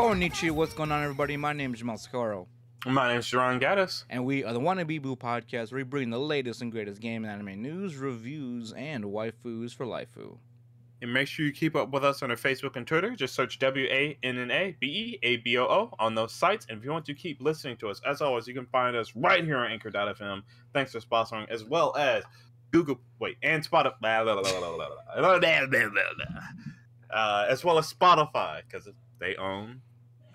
Konichi, what's going on, everybody? My name is Jamal Sakoro. My is Sharon Gaddis. And we are the Wannabe Boo podcast, where we bring the latest and greatest game and anime news, reviews, and waifus for laifu. And make sure you keep up with us on our Facebook and Twitter. Just search W A N N A B E A B O O on those sites. And if you want to keep listening to us, as always, you can find us right here on Anchor.fm. Thanks for sponsoring, as well as Google, wait, and Spotify, uh, as well as Spotify, because they own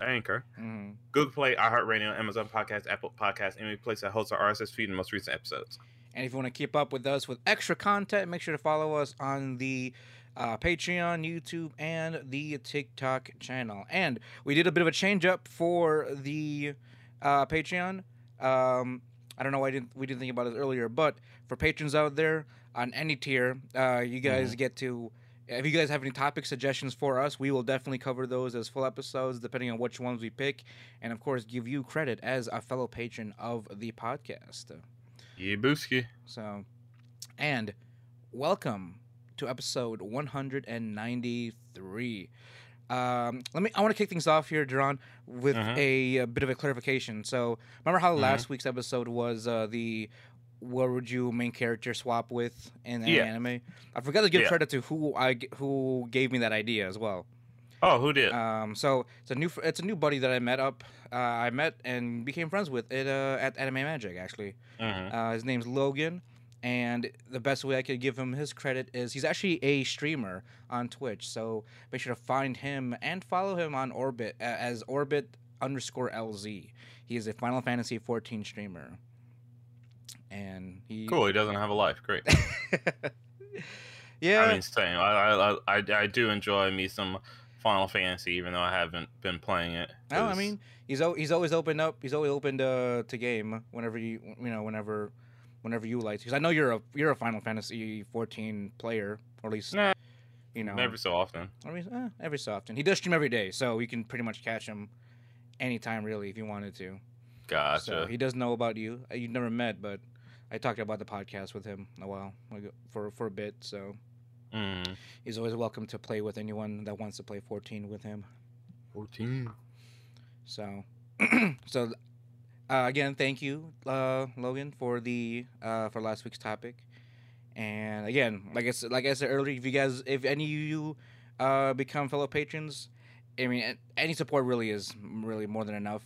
Anchor. hmm Google Play, iHeartRadio, Amazon Podcast, Apple Podcast, any place that hosts our RSS feed and most recent episodes. And if you want to keep up with us with extra content, make sure to follow us on the uh, Patreon, YouTube, and the TikTok channel. And we did a bit of a change up for the uh, Patreon. Um, I don't know why I didn't, we didn't think about it earlier, but for patrons out there on any tier, uh, you guys get to. If you guys have any topic suggestions for us, we will definitely cover those as full episodes, depending on which ones we pick, and of course, give you credit as a fellow patron of the podcast. Yeah, Booski. So, and welcome to episode 193. Um, let me. I want to kick things off here, Duran, with Mhm. a, a bit of a clarification. So, remember how Mhm. last week's episode was uh, the what would you main character swap with in an Yeah. anime? I forgot to give Yeah. credit to who I who gave me that idea as well. Oh, who did? Um, so it's a new it's a new buddy that I met up. Uh, I met and became friends with it uh, at Anime Magic actually. Mhm. Uh, his name's Logan, and the best way I could give him his credit is he's actually a streamer on Twitch. So make sure to find him and follow him on Orbit uh, as Orbit underscore LZ. He is a Final Fantasy 14 streamer, and he Cool. He doesn't have a life. Great. yeah, I mean, same. I, I, I, I, I do enjoy me some Final Fantasy, even though I haven't been playing it. No, I mean he's he's always opened up. He's always opened uh, to game whenever you you know whenever whenever you like. Because I know you're a you're a Final Fantasy 14 player, or at least Nah, you know every so often. I mean, eh, every so often. He does stream every day, so you can pretty much catch him anytime really if you wanted to. Gotcha. So he does know about you. Uh, You've never met, but I talked about the podcast with him a while like, for for a bit. So mm. he's always welcome to play with anyone that wants to play 14 with him. 14. So, so uh, again, thank you, uh, Logan, for the uh, for last week's topic. And again, like I said, like I said earlier, if you guys, if any of you uh, become fellow patrons, I mean, any support really is really more than enough.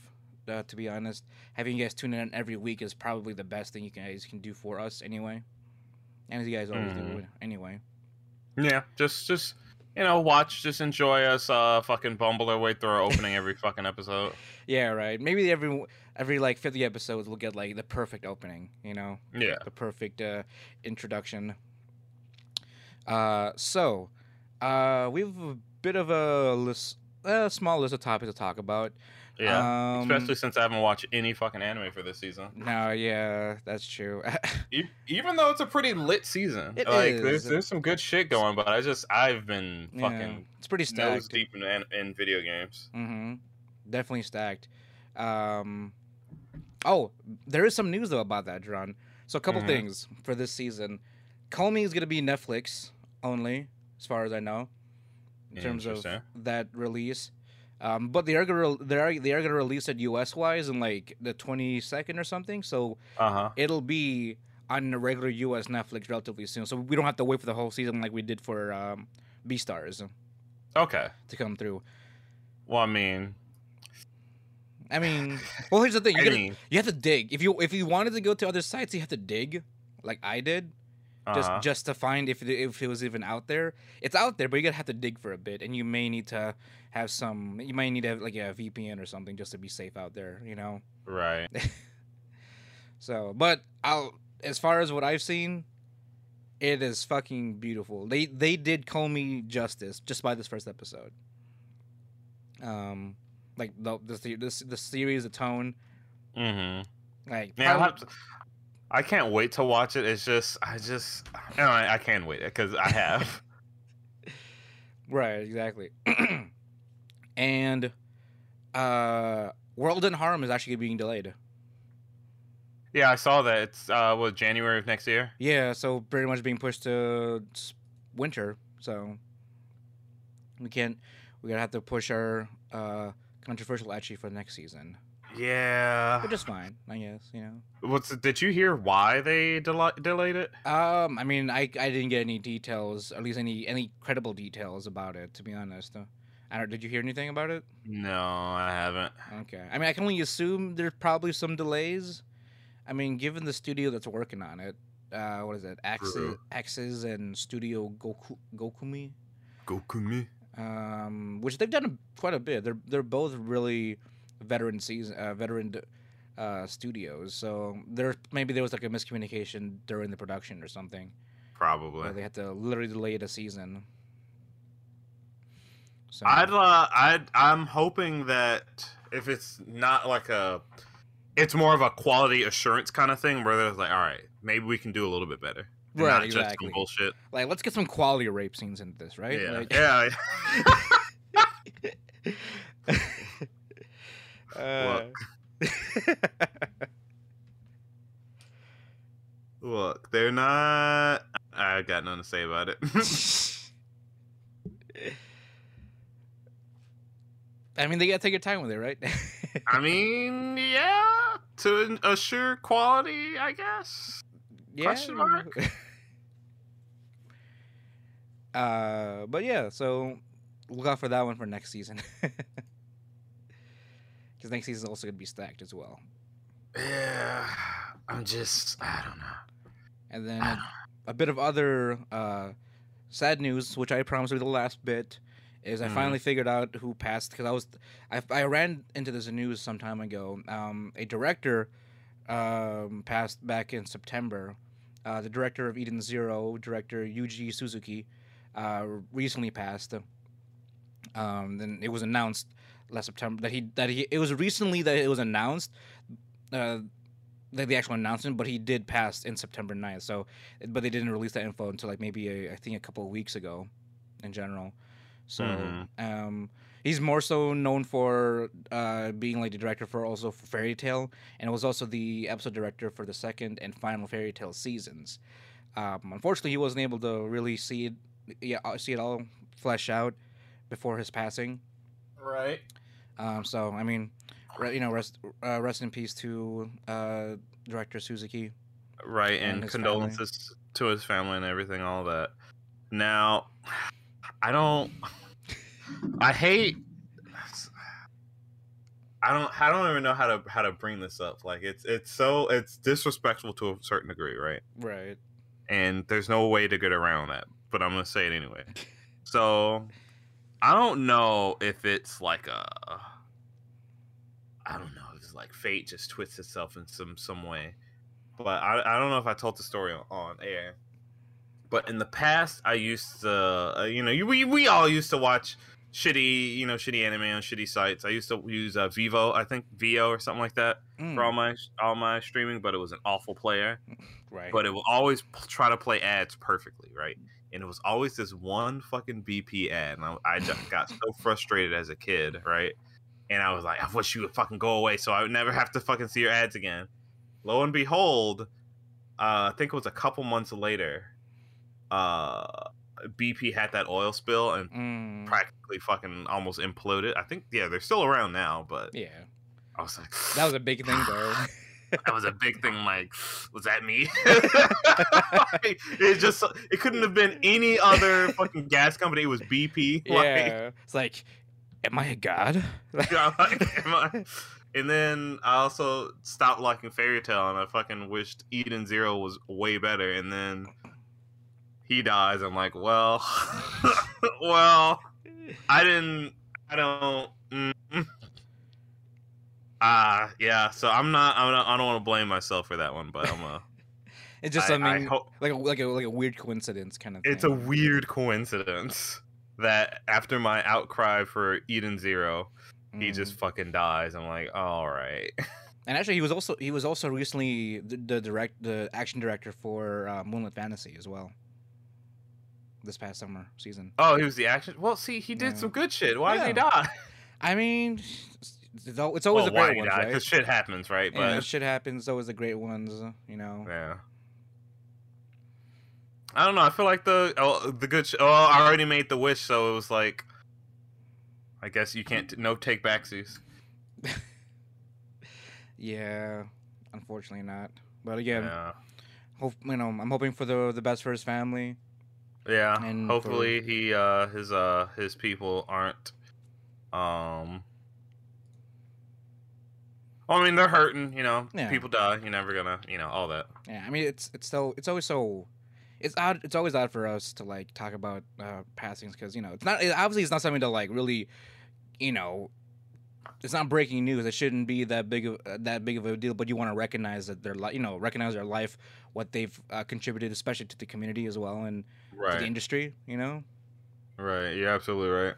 Uh, to be honest, having you guys tune in every week is probably the best thing you guys can do for us anyway. And as you guys always do Mhm. anyway. Yeah, just, just, you know, watch, just enjoy us uh, fucking bumble our way through our opening every fucking episode. Yeah, right. Maybe every every like 50 episodes we'll get like the perfect opening, you know. Yeah. the perfect uh, introduction. Uh, so, uh, we have a bit of a list, a small list of topics to talk about. Yeah. Um, Especially since I haven't watched any fucking anime for this season. No, yeah, that's true. Even though it's a pretty lit season, It like is. there's there's some good shit going, but I just I've been Yeah, fucking it's pretty nose stacked. deep in, in video games. Mm-hmm. Definitely stacked. Um, oh, there is some news though about that, Duran. So a couple Mhm. things for this season. Komi is gonna be Netflix only, as far as I know, in terms of that release. Um, but they are gonna they are they are gonna release it U.S. wise in like the twenty second or something. So Uh huh. it'll be on the regular U.S. Netflix relatively soon. So we don't have to wait for the whole season like we did for um, Beastars Okay. to come through. Well, I mean, I mean, well, here's the thing: you, gotta, mean, you have to dig. If you if you wanted to go to other sites, you have to dig, like I did, just uh-huh. just to find if it, if it was even out there. It's out there, but you gotta have to dig for a bit, and you may need to have some. You might need to have like a VPN or something just to be safe out there. You know. right. So, but I'll as far as what I've seen, it is fucking beautiful. They they did Komi justice just by this first episode. Um, like the the the, the, the series, the tone, Mm-hmm. like Yeah, I can't wait to watch it. It's just, I just, no, I, I can't wait because I have. right, exactly. and uh, World's End Harem is actually being delayed. yeah, I saw that. It's uh, what January of next year. Yeah, so pretty much being pushed to winter. So we can't. We're gonna have to push our uh, controversial actually for next season, Yeah. which is fine, I guess. You know. What's did you hear why they del- delayed it? Um, I mean, I I didn't get any details, at least any any credible details about it. To be honest, I don't. Did you hear anything about it? No, I haven't. Okay. I mean, I can only assume there's probably some delays. I mean, given the studio that's working on it, uh, what is it? Axsiz, True. And Studio Goku, Gokumi, Gokumi. um, which they've done quite a bit. They're they're both really veteran season, uh, veteran uh, studios. So there maybe there was like a miscommunication during the production or something. Probably. They had to literally delay the season. So I'd uh, I'd I'm hoping that if it's not like a it's more of a quality assurance kind of thing where they're like, all right, maybe we can do a little bit better. and right not just exactly. some bullshit. Like let's get some quality rape scenes into this, right? Yeah. Like, yeah. Uh, Look, they're not I got nothing to say about it. I mean, they gotta take your time with it, right? I mean, yeah, to assure quality, I guess. yeah. Question mark? uh, but yeah, so look out for that one for next season. Because next season is also gonna be stacked as well. Yeah, I'm just I don't know. And then a, a bit of other uh, sad news, which I promised would be the last bit, is I Mhm. finally figured out who passed because I was I, I ran into this news some time ago. Um, a director um, passed back in September. Uh, the director of Eden Zero, director Yuji Suzuki, uh, recently passed. Um, then it was announced last September that he that he it was recently that it was announced. Uh, like the actual announcement, but he did pass in September 9th. So, but they didn't release that info until like maybe a, I think a couple of weeks ago, in general. So, Mhm. um, he's more so known for uh, being like the director for also for Fairy Tail, and was also the episode director for the second and final Fairy Tail seasons. Um, unfortunately, he wasn't able to really see it, yeah, see it all flesh out before his passing. Right. Um, so, I mean, re- you know, rest uh, rest in peace to uh, director Suzuki. Right, and and, condolences to his family and everything, all that. Now, I don't. I hate. I don't. I don't even know how to how to bring this up. Like it's it's so it's disrespectful to a certain degree, right? Right. And there's no way to get around that. But I'm gonna say it anyway. So, I don't know if it's like a. I don't know. It's like fate just twists itself in some some way but I, I don't know if I told the story on, on air. But in the past, I used to, uh, you know, we we all used to watch shitty, you know, shitty anime on shitty sites. I used to use uh, Vivo, I think Vio or something like that Mm, for all my all my streaming. But it was an awful player. right. But it will always p- try to play ads perfectly, right? And it was always this one fucking BP ad, and I, I just got so frustrated as a kid, right? And I was like, I wish you would fucking go away, so I would never have to fucking see your ads again. Lo and behold, uh, I think it was a couple months later, uh, BP had that oil spill and Mm, practically fucking almost imploded. I think, yeah, they're still around now, but yeah, I was like, that was a big thing though. that was a big thing. Like, was that me? it just it couldn't have been any other fucking gas company. It was BP. Like, yeah, it's like, am I a god? yeah, like, am I- And then I also stopped liking Fairy Tail, and I fucking wished Eden Zero was way better. And then he dies. I'm like, well, well, I didn't. I don't. Mm, Ah, yeah. So I'm not. I'm not I don't want to blame myself for that one, but I'm a. it's just I- mean, I hope- like a like a like a weird coincidence kind of. Thing. It's a weird coincidence that after my outcry for Eden Zero, he Mm. just fucking dies. I'm like, all right. And actually, he was also he was also recently the, the direct the action director for uh, Moonlit Fantasy as well. This past summer season. Oh, he was the action. Well, see, he did Yeah. some good shit. Why did he die? I mean, it's, always well, the great he ones, died? right? Because shit happens, right? yeah, But shit happens. Always the great ones, you know. yeah. I don't know. I feel like the oh, the good. Sh- oh, I already made the wish, so it was like I guess you can't no take backsies. Yeah, unfortunately not. But again, Yeah. hope you know I'm hoping for the the best for his family. Yeah. And Hopefully he uh his uh his people aren't um well, I mean they're hurting, you know. Yeah. People die, you're never gonna you know, all that. Yeah, I mean it's it's so it's always so it's odd it's always odd for us to like talk about uh passings because you know it's not it, obviously it's not something to like really you know it's not breaking news it shouldn't be that big of uh, that big of a deal but you want to recognize that their li- you know recognize their life what they've uh, contributed especially to the community as well and to the Right. industry you know Right. You're absolutely right.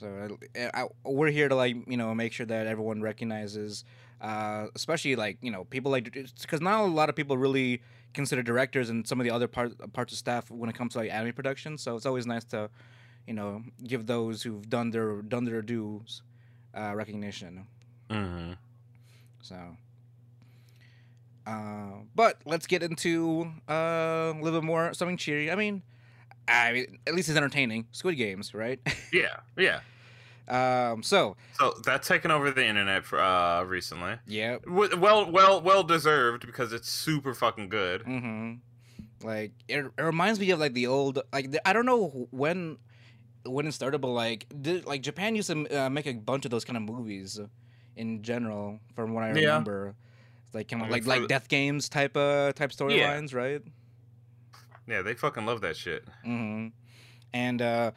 So I, I, we're here to like you know make sure that everyone recognizes, uh, especially like you know people like because not a lot of people really consider directors and some of the other part, parts of staff when it comes to like anime production. So it's always nice to, you know, give those who've done their done their dues, uh, recognition. Mm-hmm. So. Uh, but let's get into uh, a little bit more something cheery. I mean, I mean, at least it's entertaining. Squid Games, right? Yeah, yeah. Um, so So that's taken over the internet for uh recently. yeah, Well, well, well deserved because it's super fucking good. Mm-hmm. Like it, it reminds me of like the old like the, I don't know when when it started, but like did, like Japan used to uh, make a bunch of those kind of movies in general, from what I remember. It's like kind I of mean, like like the- Death Games type uh type storylines, right? Yeah, they fucking love that shit. Mm-hmm. And uh,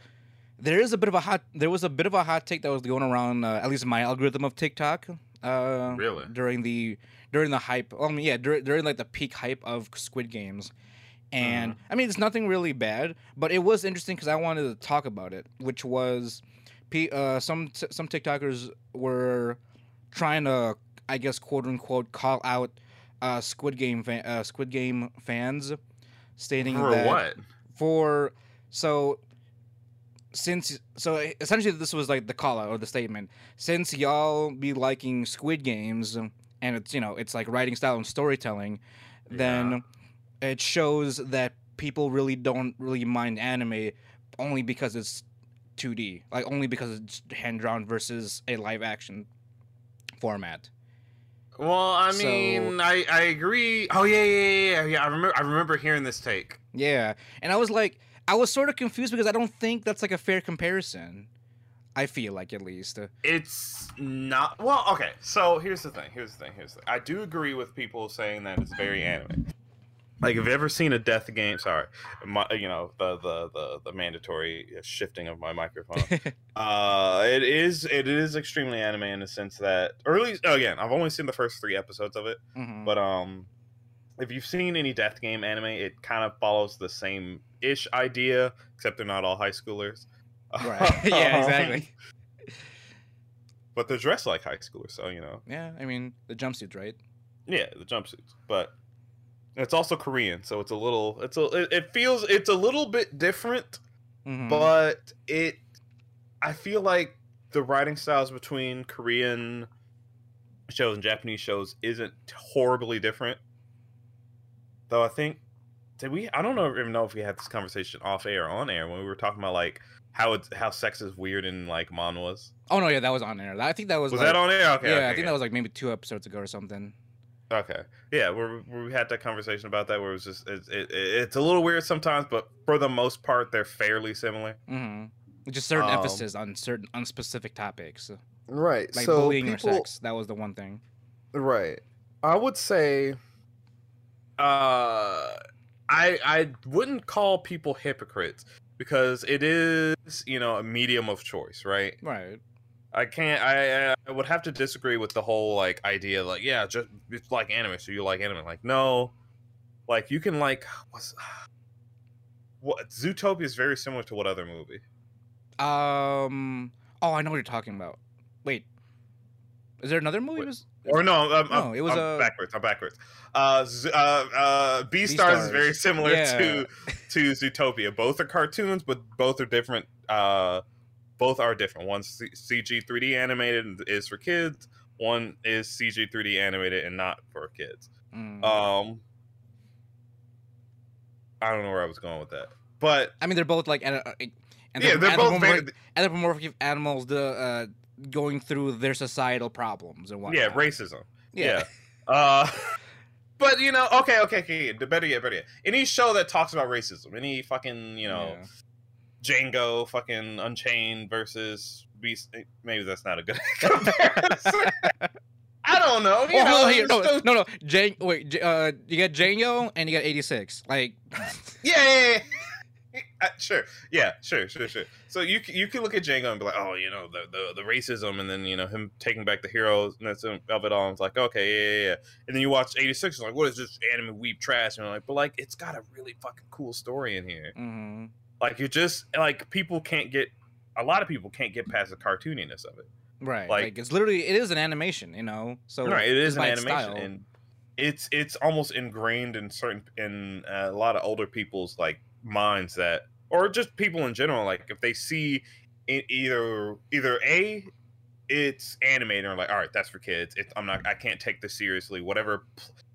there is a bit of a hot there was a bit of a hot take that was going around uh, at least my algorithm of TikTok. Uh, Really? during the during the hype. Well, I mean, yeah, during, during like the peak hype of Squid Games, and I mean, it's nothing really bad, but it was interesting because I wanted to talk about it, which was, uh, some some TikTokers were trying to, I guess, quote unquote, call out uh, Squid Game fa- uh, Squid Game fans, stating For that what? for so since so essentially this was like the call out or the statement since y'all be liking squid games and it's you know it's like writing style and storytelling then it shows that people really don't really mind anime only because it's 2d like only because it's hand drawn versus a live action format Well, I So- mean, I I agree. Oh yeah, yeah, yeah, yeah, yeah. I remember I remember hearing this take. Yeah, and I was like, I was sort of confused because I don't think that's like a fair comparison. I feel like at least. It's not well. Okay, so here's the thing. Here's the thing. Here's the thing. I do agree with people saying that it's very anime. Like, have you ever seen a death game? Sorry, my, you know the, the the the mandatory shifting of my microphone. uh, it is it is extremely anime in the sense that, or at least again, I've only seen the first three episodes of it. Mhm. But um, if you've seen any death game anime, it kind of follows the same ish idea, except they're not all high schoolers. Right. yeah, exactly. But they're dressed like high schoolers, so you know. Yeah, I mean the jumpsuits, right? Yeah, the jumpsuits, but it's also Korean, so it's a little. It's a. It, it feels. It's a little bit different, Mhm. but it. I feel like the writing styles between Korean shows and Japanese shows isn't horribly different. Though I think did we? I don't know even know if we had this conversation off air or on air when we were talking about like how it's how sex is weird in like Mon was. oh no, yeah, that was on there. I think that was. Was like, that on air? Okay, yeah, okay, I think yeah. that was like maybe two episodes ago or something. Okay. Yeah, where, where we had that conversation about that, where it was just it, it, it's a little weird sometimes, but for the most part, they're fairly similar. hmm Just certain Um, emphasis on certain on specific topics, Right. like so bullying people, or sex. That was the one thing. Right. I would say Uh, I I wouldn't call people hypocrites because it is you know a medium of choice, right? Right. I can't. I I would have to disagree with the whole like idea, like yeah, just it's like anime, so you like anime. Like no, like you can like what's what Zootopia is very similar to what other movie? Um. Oh, I know what you're talking about. Wait. Is there another movie? Wait, Was Or no, I'm, No, I'm- it was, I'm uh, backwards. I'm backwards. Uh, uh, uh, Beastars is very similar Yeah. to to Zootopia. Both are cartoons, but both are different. Uh, both are different. One's CG 3D animated and is for kids. One is CG 3D animated and not for kids. Mm. Um, I don't know where I was going with that, but I mean, they're both like. uh, uh, and yeah, they're both anthropomorphic, anthropomorphic animals the uh, going through their societal problems and whatnot. yeah racism. yeah. Yeah. Uh, but you know, okay, okay, okay. The better yet, better yet. Any show that talks about racism, any fucking you know Yeah. Django, fucking Unchained versus Beast. eh, Maybe that's not a good comparison. I don't know. You Oh, know, no, here, no, so- no, no, Jane. Wait, uh, you got Django and you got 86. Like, yeah, yeah, yeah. Sure, yeah, sure, sure, sure. So you you can look at Django and be like, oh, you know, the the, the racism, and then you know him taking back the heroes and of it all. And it's like, okay, yeah, yeah, yeah. And then you watch '86, and like, what is this anime weep trash? And like, but like, it's got a really fucking cool story in here. mhm. Like, you just like people can't get. A lot of people can't get past the cartooniness of it. right? Like- Like, it's literally it is an animation, you know. So right it is an animation style. and it's it's almost ingrained in certain in uh, a lot of older people's like minds that or just people in general like if they see either either a it's animated or like all right that's for kids it's, i'm not i can't take this seriously whatever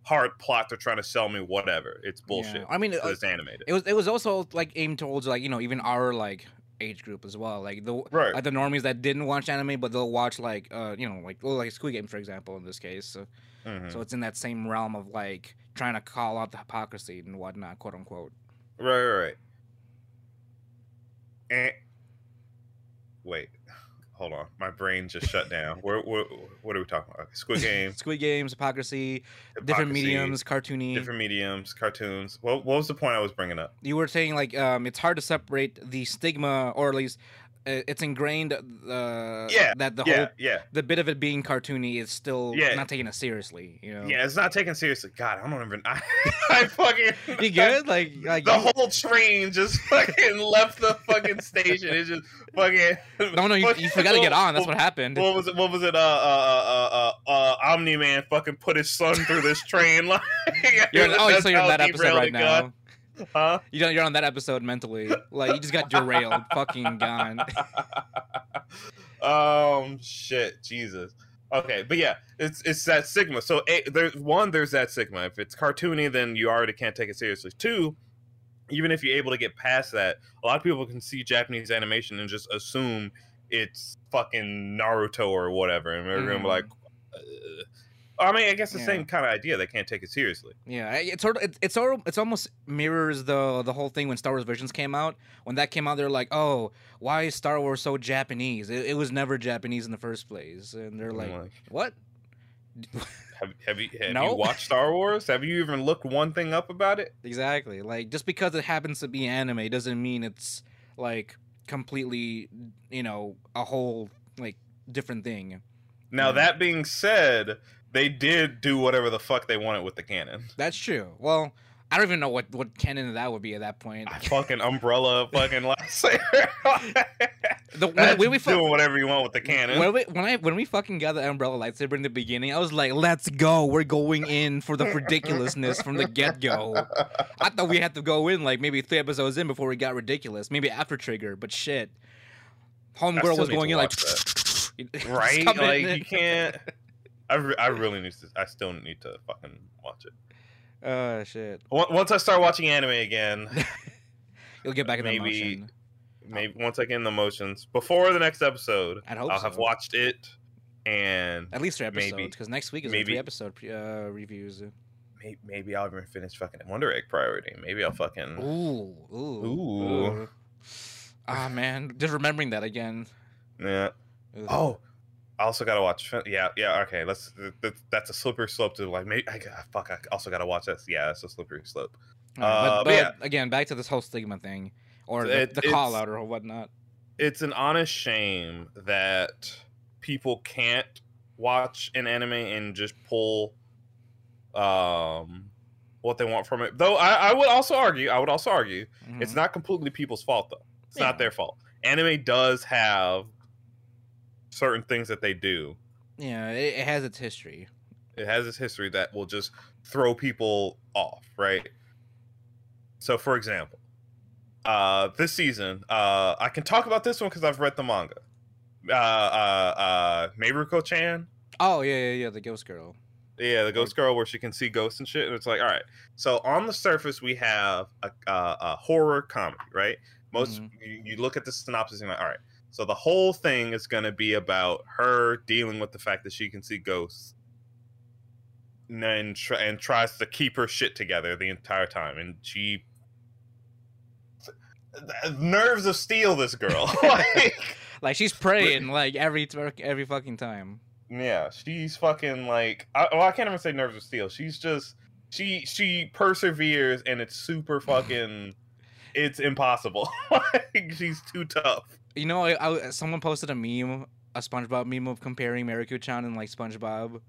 hard plot they're trying to sell me whatever it's bullshit Yeah. I mean uh, it's animated it was it was also like aimed towards like you know even our like age group as well. Like the right like the normies that didn't watch anime, but they'll watch like uh you know like well, like Squid Game for example in this case. So, Mhm. so it's in that same realm of like trying to call out the hypocrisy and whatnot, quote unquote. right right right and wait hold on my brain just shut down where, where, what are we talking about squid game Squid Games, hypocrisy, different mediums, cartoony. different mediums, cartoons. What, what was the point I was bringing up? you were saying like um it's hard to separate the stigma or at least it's ingrained uh Yeah, that the yeah, whole yeah, the bit of it being cartoony is still Yeah. not taking it seriously you know yeah. It's not taken seriously. God, I don't even. I, I fucking. you good like like The you- whole train just fucking left the fucking station. It just fucking. no no you, you forgot to get on that's what. what happened What was it? What was it? Uh, uh, uh, uh, uh, Omni Man fucking put his son through this train. Like, oh so you're in that episode right now Huh? you don't, you're on that episode mentally. Like you just got derailed. Fucking gone. Um shit. Jesus. Okay but yeah it's it's that sigma so a, there's one there's that sigma if it's cartoony then you already can't take it seriously. Two even if you're able to get past that a lot of people can see japanese animation and just assume it's fucking naruto or whatever. And they're gonna be Mhm. like uh, I mean, I guess the Yeah. same kind of idea. They can't take it seriously. Yeah, it's sort of it's it's sort of it's almost mirrors the the whole thing when Star Wars Visions came out. When that came out, they're like, "Oh, why is Star Wars so Japanese? It, it was never Japanese in the first place." And they're mm, like, like, "What?" have, have you have No. you watched Star Wars? Have you even looked one thing up about it? Exactly. Like just because it happens to be anime doesn't mean it's like completely, you know, a whole like different thing. Now Yeah. that being said, they did do whatever the fuck they wanted with the cannon. That's true. Well, I don't even know what what canon that would be at that point. I fucking umbrella, fucking lightsaber. The, when, when we fu- doing whatever you want with the cannon. When, we, when I when we fucking got the umbrella lightsaber in the beginning, I was like, "Let's go! We're going in for the ridiculousness from the get go." I thought we had to go in like maybe three episodes in before we got ridiculous, maybe after Trigger, but shit, Homegirl was going in like, right? Like you can't. I, re- I really need to. I still need to fucking watch it. Oh shit! Once once I start watching anime again, You'll get back in the Maybe- motion. maybe once I get in the motions before the next episode, I'd hope I'll have watched it, and At least three episodes, because next week is maybe- three episode uh, reviews. maybe, maybe I'll even finish fucking Wonder Egg Priority. Maybe I'll fucking. Ooh, ooh, Ooh. Ah man, just remembering that again. Yeah. Oh, I also gotta watch. Yeah, yeah. Okay, let's. That, that's a slippery slope to like. Maybe I fuck. I also gotta watch this. Yeah, that's a slippery slope. Alright, Uh, but, but but yeah. again, back to this whole stigma thing, or the, It- the call out or whatnot. It's an honest shame that people can't watch an anime and just pull um what they want from it. Though I, I would also argue, I would also argue, it's Mhm. not completely people's fault though. It's Yeah. not their fault. Anime does have certain things that they do yeah, it, it has its history. it has its history that will just throw people off, right? So, for example, uh, this season, uh, I can talk about this one because I've read the manga. Uh, uh, uh, Mieruko Chan, Oh yeah, yeah, yeah, the Ghost Girl. Yeah, the ghost girl where she can see ghosts and shit. And it's like, all right. So on the surface, we have a, a, a horror comedy, right? Most Mhm. you, you look at the synopsis and you're like, all right. So the whole thing is going to be about her dealing with the fact that she can see ghosts, and then tr- and tries to keep her shit together the entire time, and she nerves of steel. This girl, like, Like she's praying like every every fucking time. Yeah, she's fucking like. I, well, I can't even say nerves of steel. She's just she she perseveres, and it's super fucking. it's impossible. like she's too tough. You know, I, I someone posted a meme, a SpongeBob meme of comparing Mieruko-chan and like SpongeBob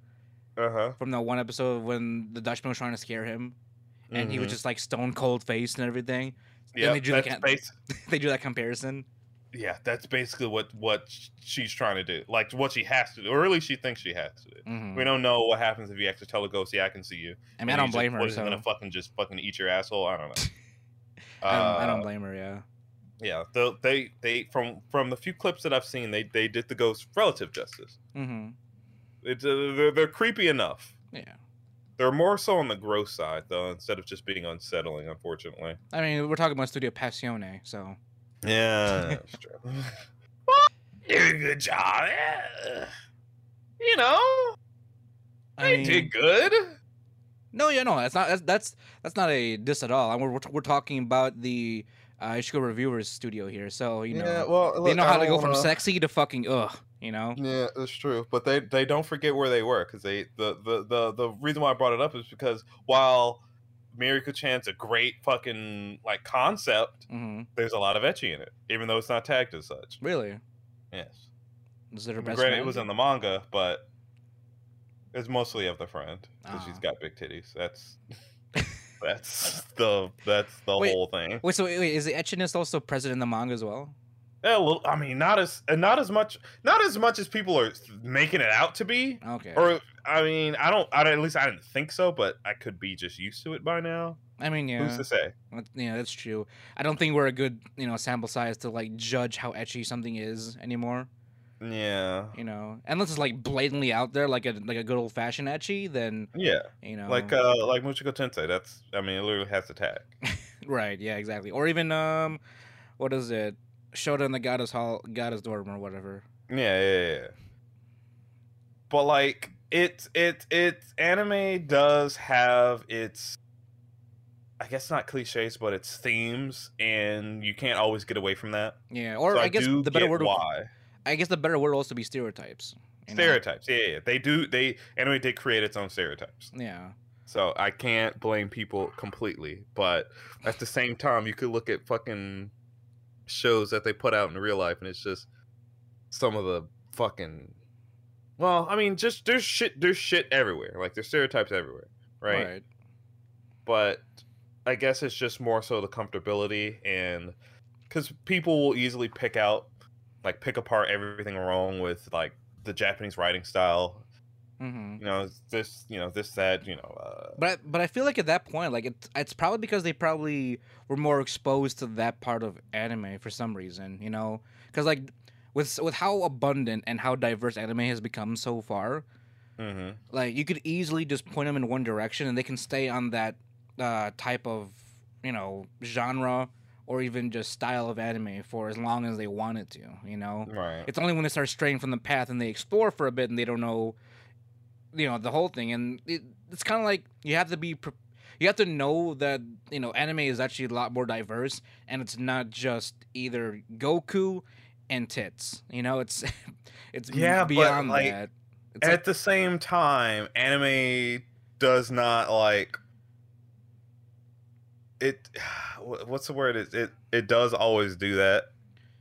Uh huh. from that one episode when the Dutchman was trying to scare him, and he was just like stone cold faced and everything. yeah. they do, that's a- bas- they do that comparison. yeah, that's basically what what she's trying to do. Like what she has to do, or at least she thinks she has to do. hmm We don't know what happens if you actually tell a ghost, "Yeah, I can see you." I mean, I don't he's just- blame her. what, So gonna fucking just fucking eat your asshole? I don't know. I, don't, I don't Uh, blame her. Yeah. Yeah, the, they they from from the few clips that I've seen, they they did the ghost relative justice. hmm It's uh, they're, they're creepy enough. Yeah. They're more so on the gross side though, instead of just being unsettling. Unfortunately. I mean, we're talking about Studio Passione, so Yeah, that's true. well, you did a good job. Yeah. You know, I they mean, did good. no, yeah, no, that's not that's that's, that's not a diss at all. I mean, we're we're talking about the uh, Ishuzoku Reviewers studio here, so you know yeah, well, they know how to go from wanna- sexy to fucking ugh. You know. Yeah, that's true. But they they don't forget where they were because they the, the the the reason why I brought it up is because while Mieruko Chan's a great fucking like concept, hmm there's a lot of ecchi in it, even though it's not tagged as such. Really? Yes. Is it her best Granted, friend? it was in the manga, but it's mostly of the friend because she's got big titties. That's that's the that's the Wait. whole thing. Wait, so wait, wait, is the etchiness also present in the manga as well? Yeah, little- I mean, not as not as much, not as much as people are making it out to be. Okay. Or I mean, I don't. I, at least I didn't think so, but I could be just used to it by now. I mean, yeah, Who's to say? yeah, that's true. I don't think we're a good, you know, sample size to like judge how ecchi something is anymore. Yeah, You know, unless it's like blatantly out there, like a like a good old fashioned ecchi, then yeah. you know, Like uh, like Mushoku Tensei. That's. I mean, it literally has the tag. right, yeah, exactly. Or even um, what is it? Showed in the Goddess Hall, Goddess Dorm, or whatever. Yeah, yeah, yeah. But like it's it it anime does have its I guess not cliches, but its themes, and you can't always get away from that. Yeah, or So I, guess the better word, why I guess the better word also be stereotypes. stereotypes. Yeah, yeah, yeah, they do. They anime did create its own stereotypes, Yeah, so I can't blame people completely. But at the same time, you could look at fucking shows that they put out in real life, and it's just some of the fucking. Well, I mean, just there's shit. There's shit everywhere. Like there's stereotypes everywhere, right? right. But I guess it's just more so the comfortability and because people will easily pick out, like, pick apart everything wrong with like the Japanese writing style. hmm You know, this, you know, this, that, you know. Uh, But I, but I feel like at that point, like it's it's probably because they probably were more exposed to that part of anime for some reason, you know, because like with with how abundant and how diverse anime has become so far, mhm. like you could easily just point them in one direction and they can stay on that uh, type of you know genre or even just style of anime for as long as they wanted to, you know. Right. It's only when they start straying from the path and they explore for a bit and they don't know, you know, the whole thing. And it, it's kind of like you have to be, pre- you have to know that you know anime is actually a lot more diverse and it's not just either Goku and tits. You know, it's it's Yeah, beyond like, that. It's At like, the same time, anime does not like it. What's the word? It it it does always do that.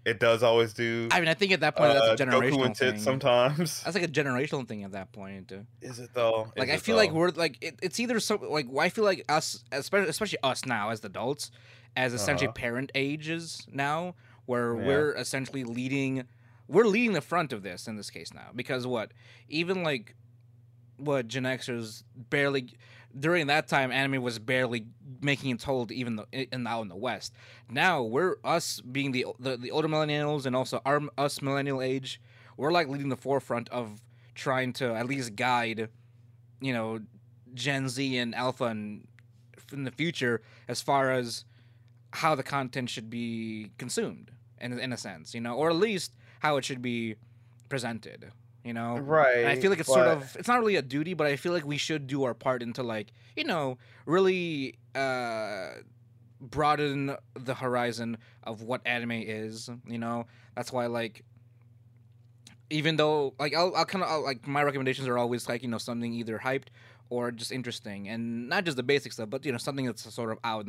It does always do. I mean, I think at that point uh, that's a Goku generational thing. sometimes. That's like a generational thing at that point. uh. Is it though? like Is I feel like we're like it, it's either so like I feel like us especially especially us now as adults as essentially Uh-huh. parent ages now where Yeah. we're essentially leading we're leading the front of this in this case now because what even like what Gen Xers barely during that time anime was barely making its hold even though in now in the West. Now we're us being the the, the older millennials and also our us millennial age we're like leading the forefront of trying to at least guide you know Gen Z and Alpha and in the future as far as how the content should be consumed in in a sense, you know, or at least how it should be presented, you know. Right. And I feel like it's sort of it's not really a duty, but I feel like we should do our part into like you know really uh, broaden the horizon of what anime is. You know, that's why like even though like I'll, I'll kind of like my recommendations are always like you know something either hyped or just interesting and not just the basic stuff but you know something that's sort of out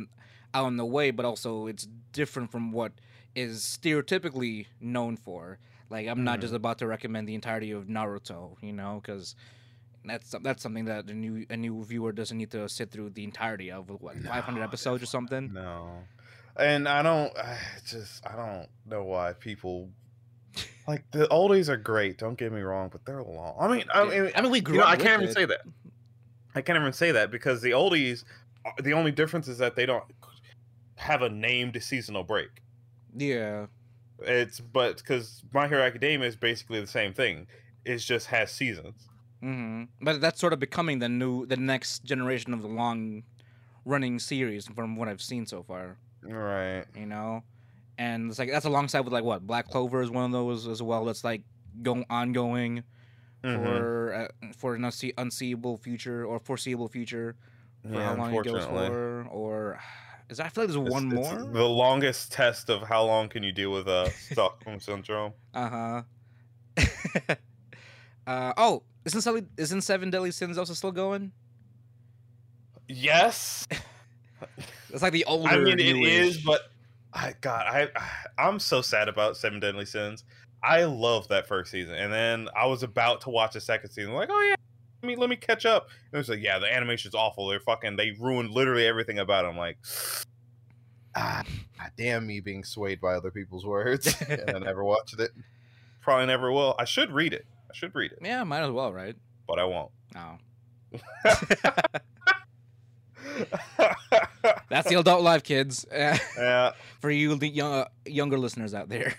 out in the way but also it's different from what is stereotypically known for like i'm not just about to recommend the entirety of naruto you know because that's that's something that a new a new viewer doesn't need to sit through the entirety of what 500 episodes or something No. And I don't I just I don't know why people like the oldies are great, don't get me wrong, but they're long. I mean, I mean, I mean, we you grew know, up I can't even it. say that. I can't even say that because the oldies uh, the only difference is that they don't have a named seasonal break. yeah It's but because My Hero Academia is basically the same thing. It just has seasons. hmm But that's sort of becoming the new, the next generation of the long running series from what I've seen so far. Right. You know, and it's like that's alongside with like what Black Clover is one of those as well. That's like going ongoing Mhm. for uh, for an unse- unseeable future or foreseeable future for Yeah, how long it goes for. Or is I feel like there's It's- one it's more. the longest test of how long can you deal with uh, Stockholm syndrome. Uh huh. uh oh, isn't Seven, isn't Seven Deadly Sins also still going? Yes, It's like the older. I mean it is, but I God, I I'm so sad about Seven Deadly Sins. I loved that first season, and then I was about to watch the second season. Like, oh yeah, let me let me catch up. And it was like, yeah, the animation's awful. They're fucking. They ruined literally everything about it. I'm like, ah, damn me being swayed by other people's words, and I never watched it. Probably never will. I should read it. I should read it, Yeah, might as well, right? but I won't. No. That's the adult life, kids. yeah. For you, the young, uh, younger listeners out there.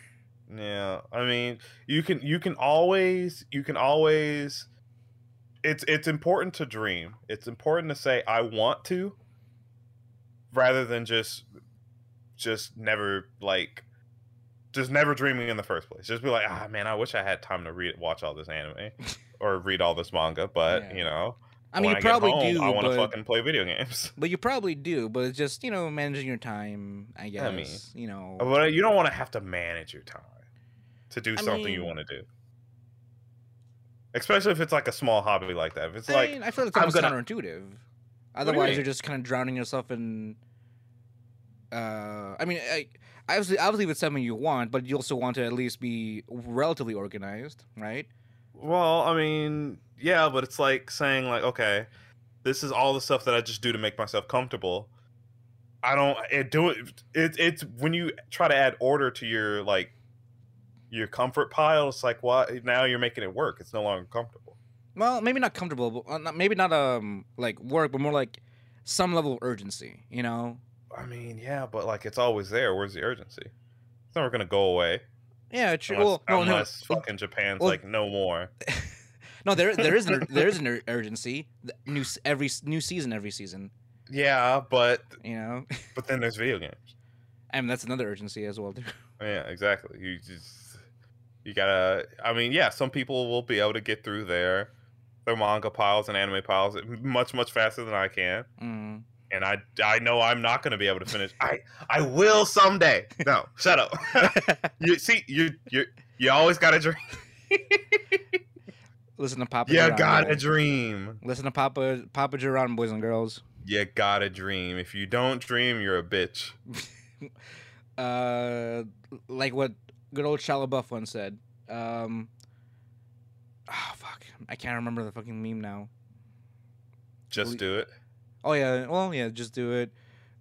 Yeah, I mean, you can you can always you can always it's it's important to dream. It's important to say I want to rather than just just never like just never dreaming in the first place. Just be like, "Ah, man, I wish I had time to read watch all this anime or read all this manga, but, Yeah. you know, I mean, you probably home, do, I want to fucking play video games. but you probably do. But it's just you know managing your time. I guess. mean, you know. But you don't want to have to manage your time to do I something you want to do. Especially if it's like a small hobby like that. If it's I like mean, I feel like it's I'm almost gonna- counterintuitive. do you Otherwise, you're just kind of drowning yourself in. Uh, I mean, I, obviously, obviously, if it's something you want, but you also want to at least be relatively organized, right? Well, I mean, yeah, but it's like saying like, okay, this is all the stuff that I just do to make myself comfortable. I don't it do it. It it's when you try to add order to your like your comfort pile. It's like why now you're making it work. It's no longer comfortable. Well, maybe not comfortable, but uh, maybe not um like work, but more like some level of urgency. You know? I mean, yeah, but like it's always there. Where's the urgency? It's never gonna go away Yeah, true. unless, well, no, no, unless fucking Japan's well- like no more. no, there there is an, there is an urgency. New every new season, every season. Yeah, but You know, but then there's video games. I mean that's another urgency as well. Too. Yeah, exactly. You just you gotta. I mean, yeah, some people will be able to get through their their manga piles and anime piles much much faster than I can, Mm. and I I know I'm not gonna be able to finish. I I will someday. No, shut up. you see, you you you always gotta dream. Listen to Papa. You Duran, gotta dream. Listen to Papa Papa Duran, boys and girls. You gotta dream. If you don't dream, you're a bitch. Uh, like what good old Shia LaBeouf once said. Um, oh fuck, I can't remember the fucking meme now. Just Believe- do it. Oh yeah, well yeah, just do it.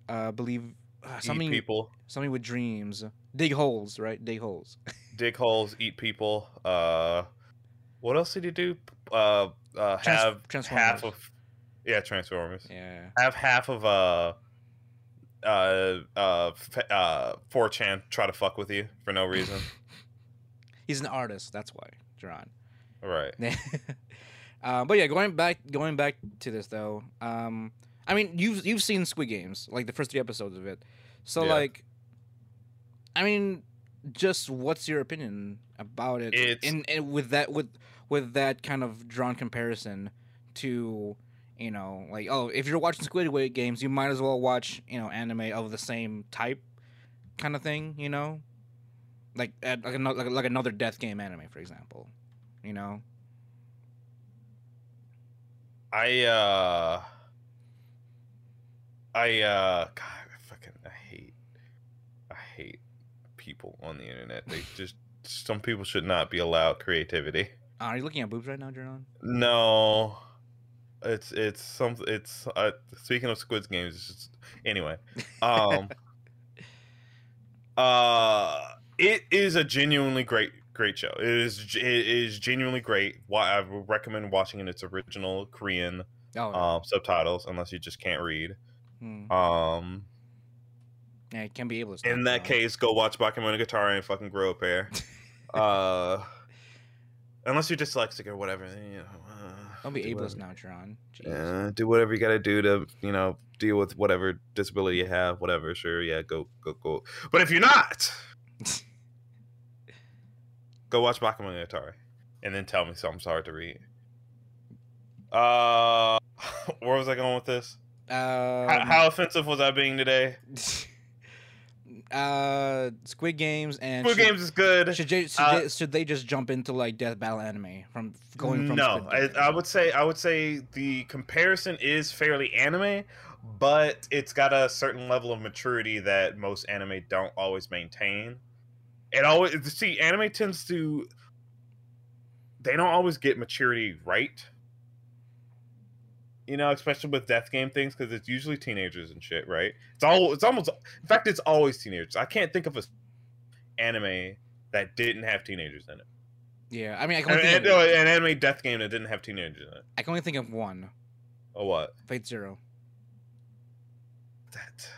Uh, believe uh, Eat people. something with dreams. Dig holes, right? Dig holes. dig holes, eat people. Uh, what else did he do? Uh, uh Trans- have half of yeah, Transformers. yeah. Have half of uh, uh, uh, uh, 4chan try to fuck with you for no reason. He's an artist. That's why, Duran. right. Uh, but yeah, going back going back to this though. Um, I mean, you've you've seen Squid Games, like the first three episodes of it. So Yeah. like, I mean, just what's your opinion about it? It's- in, in with that with with that kind of drawn comparison to you know like oh if you're watching Squid Games, you might as well watch you know anime of the same type kind of thing. You know, like at, like, another, like like another Death Game anime, for example. You know. I uh I uh God, I fucking I hate I hate people on the internet. They just some people should not be allowed creativity. Uh, are you looking at boobs right now, Jerron? No. It's it's something. it's uh, speaking of Squid Games it's just, anyway. Um uh it is a genuinely great great show. It is it is genuinely great. Why I would recommend watching in its original Korean Oh, um, subtitles unless you just can't read. hmm. Um, yeah, it can be able to. in that case, go watch Bakemonogatari and fucking grow a pair. uh, unless you're dyslexic or whatever, you know. Don't be do ableist now. Jeez. Yeah, do whatever you gotta do to you know deal with whatever disability you have, whatever. Sure, yeah, go go go. But if you're not, go watch Monogatari, and then tell me something's hard to read. Uh, where was I going with this? Um, how, how offensive was I being today? uh, Squid Games and Squid should, Games is good. Should, they, should, Uh, they, should they just jump into like death battle anime from going from? no, I, I would say I would say the comparison is fairly anime, but it's got a certain level of maturity that most anime don't always maintain. It always see anime tends to they don't always get maturity right. You know, especially with death game things because it's usually teenagers and shit, right? It's all it's almost in fact it's always teenagers. I can't think of a anime that didn't have teenagers in it. Yeah, I mean, I can only and, think of, an anime death game that didn't have teenagers in it. I can only think of one. Or what? Fate Zero. That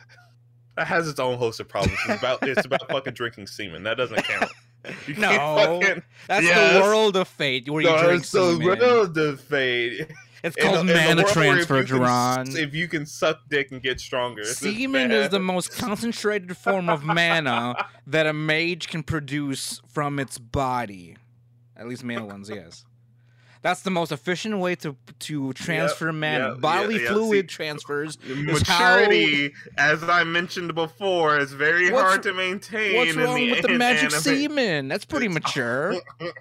that has its own host of problems. It's about it's about fucking drinking semen. That doesn't count. You No, fucking- That's Yes. the world of Fate where you No, drink the semen. world of fate. It's In called the mana transfer, Jerron. If you can suck dick and get stronger, Semen is the most concentrated form of mana that a mage can produce from its body. At least male ones, yes. That's the most efficient way to to transfer mana. yeah, Bodily yeah, yeah, fluid see- transfers. is how- Maturity, as I mentioned before, is very What's- hard to maintain. What's wrong the, with the magic anime. semen? That's pretty mature.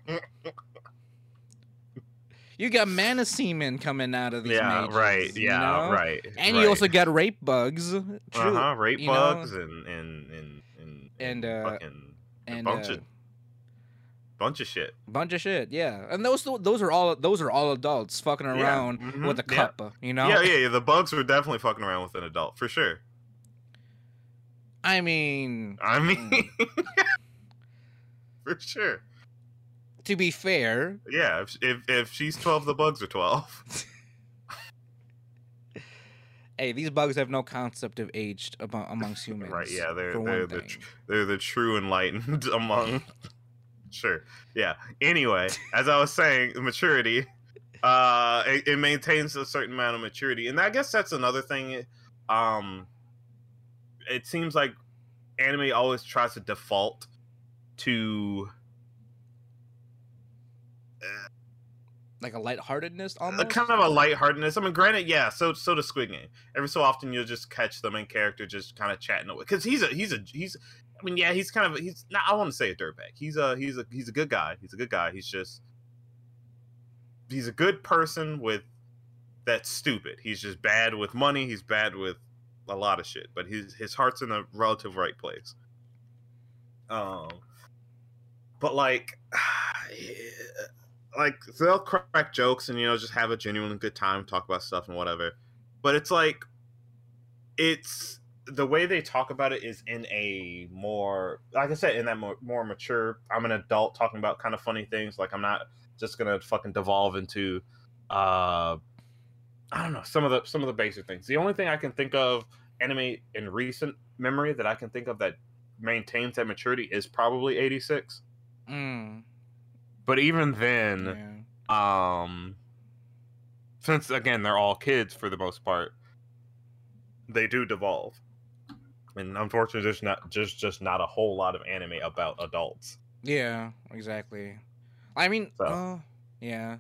You got mana semen coming out of these Yeah, mages, right. you Yeah, know? right. And right. you also got rape bugs. True. uh huh rape you know? bugs and and and and, And, uh, fucking a and bunch uh, of bunch of shit. bunch of shit. Yeah, and those those are all those are all adults fucking Yeah, around mhm, with a yeah. cup. You know. Yeah, yeah, yeah. The bugs were definitely fucking around with an adult for sure. I mean, I mean, for sure. To be fair, Yeah, if, if if she's twelve, the bugs are twelve. hey, these bugs have no concept of age among, amongst humans. Right? Yeah, they're they're the tr- they're the true enlightened among. sure. Yeah. Anyway, as I was saying, maturity. Uh, it, it maintains a certain amount of maturity, and I guess that's another thing. Um, it seems like anime always tries to default to like a lightheartedness a almost. kind of a lightheartedness. I mean, granted, yeah. So so does Squid Game. Every so often, you'll just catch the main character just kind of chatting away because he's a he's a he's. I mean, yeah, he's kind of he's not. I want to say a dirtbag. He's a he's a he's a good guy. He's a good guy. He's just he's a good person with that's stupid. He's just bad with money. He's bad with a lot of shit. But his his heart's in the relative right place. Um, but like, like they'll crack jokes and you know just have a genuine good time, talk about stuff and whatever. But it's like, it's the way they talk about it is in a more, like I said, in that more, more mature. I'm an adult talking about kind of funny things. Like I'm not just gonna fucking devolve into, uh, I don't know some of the some of the basic things. The only thing I can think of anime in recent memory that I can think of that maintains that maturity is probably 86. Mm, But even then, yeah. um since again they're all kids for the most part, they do devolve. And unfortunately, there's not just just not a whole lot of anime about adults. Yeah, exactly. I mean, So- uh, yeah.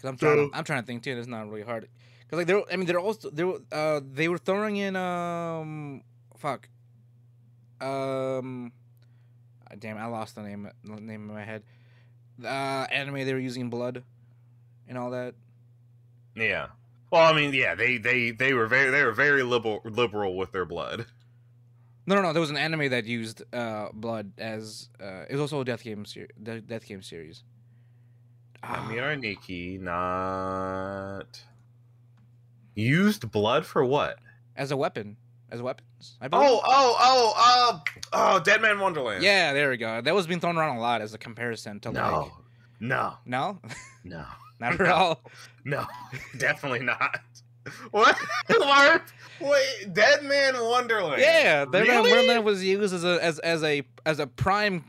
Cause I'm trying. So- To, I'm trying to think too. It's not really hard. Cause like they're. I mean, they're also they were. Uh, they were throwing in um, fuck. Um, damn, I lost the name the name in my head. The uh, anime they were using blood, and all that. Yeah. Well, I mean, yeah, they they they were very they were very liberal liberal with their blood. No, no, no. There was an anime that used uh blood as uh. It was also a death game ser- de- death game series. Ah, Mirai Nikki not used blood for what? as a weapon, as weapons. I believe. Oh, oh, oh, oh, oh, Dead Man Wonderland. Yeah, there we go. That was being thrown around a lot as a comparison to No. like No. no, No. not at all. No. Definitely not. What? Wait, Dead Man Wonderland. Yeah, that Really? Wonderland was used as a as as a as a prime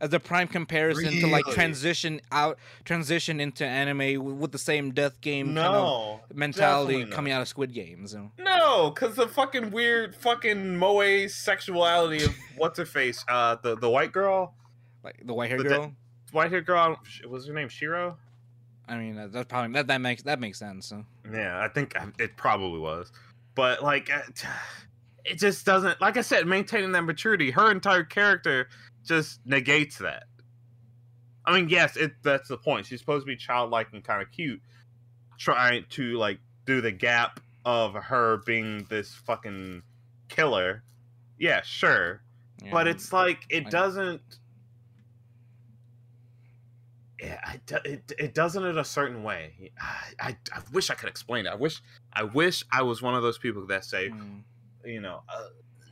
as a prime comparison to like transition out transition into anime with the same death game kind of No. mentality coming out of Squid Games. No, because the fucking weird fucking moe sexuality of what's her face, uh, the the white girl, Like the white haired The de- girl. white haired girl. Was her name Shiro? I mean, that, that's probably that that makes that makes sense. So. Yeah, I think um, it probably was, but like, uh, it just doesn't. Like I said, maintaining that maturity, her entire character just negates that. I mean, yes, it that's the point. She's supposed to be childlike and kind of cute, trying to like do the gap of her being this fucking killer. Yeah, sure, but it's like it I- doesn't. Yeah, it it doesn't in a certain way. I, I I wish I could explain it. I wish I wish I was one of those people that say, Mm. you know, uh,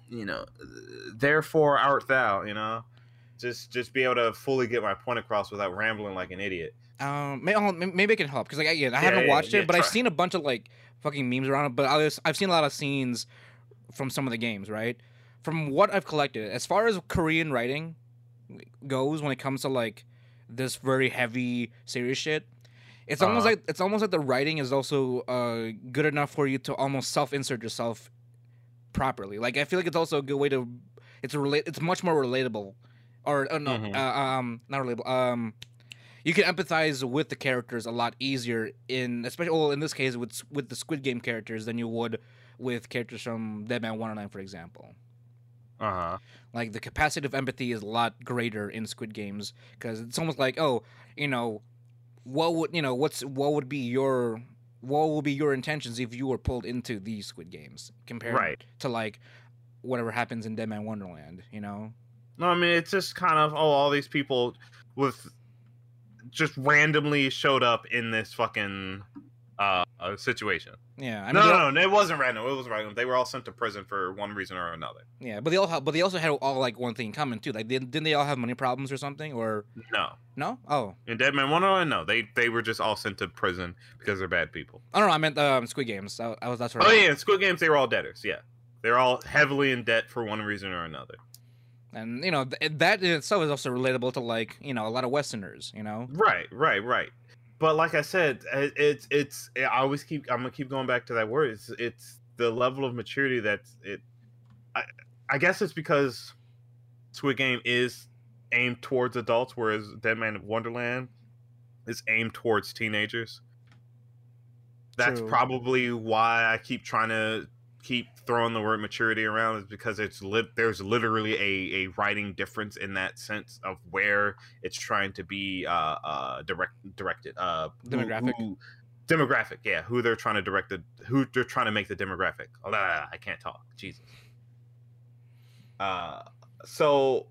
you know, therefore art thou. You know, just just be able to fully get my point across without rambling like an idiot. Um, may, oh, may- maybe it can help because like again, I Yeah, haven't yeah, watched yeah, it, but I've seen a bunch of like fucking memes around it. But I was, I've seen a lot of scenes from some of the games, right? From what I've collected, as far as Korean writing goes, when it comes to like this very heavy serious shit, it's almost Uh-huh. like it's almost like the writing is also uh good enough for you to almost self insert yourself properly. Like I feel like it's also a good way to it's a relate it's much more relatable, or uh, no, Mhm. uh, um, not relatable. Um, you can empathize with the characters a lot easier in especially well, in this case with with the Squid Game characters than you would with characters from Dead Man 109 for example. Uh huh. Like the capacity of empathy is a lot greater in Squid Games because it's almost like oh you know what would you know what's what would be your what would be your intentions if you were pulled into these Squid Games compared Right. to like whatever happens in Dead Man Wonderland you know No, I mean it's just kind of oh, all these people with just randomly showed up in this fucking uh, uh situation. yeah I mean no, no, no, it wasn't random. It wasn't random. They were all sent to prison for one reason or another. yeah but they all but they also had all like one thing in common too like didn't, didn't they all have money problems or something or No, no oh in Dead Man One oh no, they they were just all sent to prison because they're bad people. I don't know I meant um, Squid Games I, I was that's what Oh yeah, in Squid Games they were all debtors. Yeah, they're all heavily in debt for one reason or another. And you know th- that in itself is also relatable to like you know a lot of Westerners you know Right, right, right. But like I said, it- it's it's. I always keep. I'm gonna keep going back to that word. It's it's the level of maturity that's it. I I guess it's because Squid Game is aimed towards adults, whereas Dead Man of Wonderland is aimed towards teenagers. That's True. probably why I keep trying to keep throwing the word maturity around is because it's lit there's literally a, a writing difference in that sense of where it's trying to be uh uh direct directed uh Demographic. who- demographic yeah who they're trying to direct the who they're trying to make the demographic. Oh, la, la, la, i can't talk. Jesus. Uh so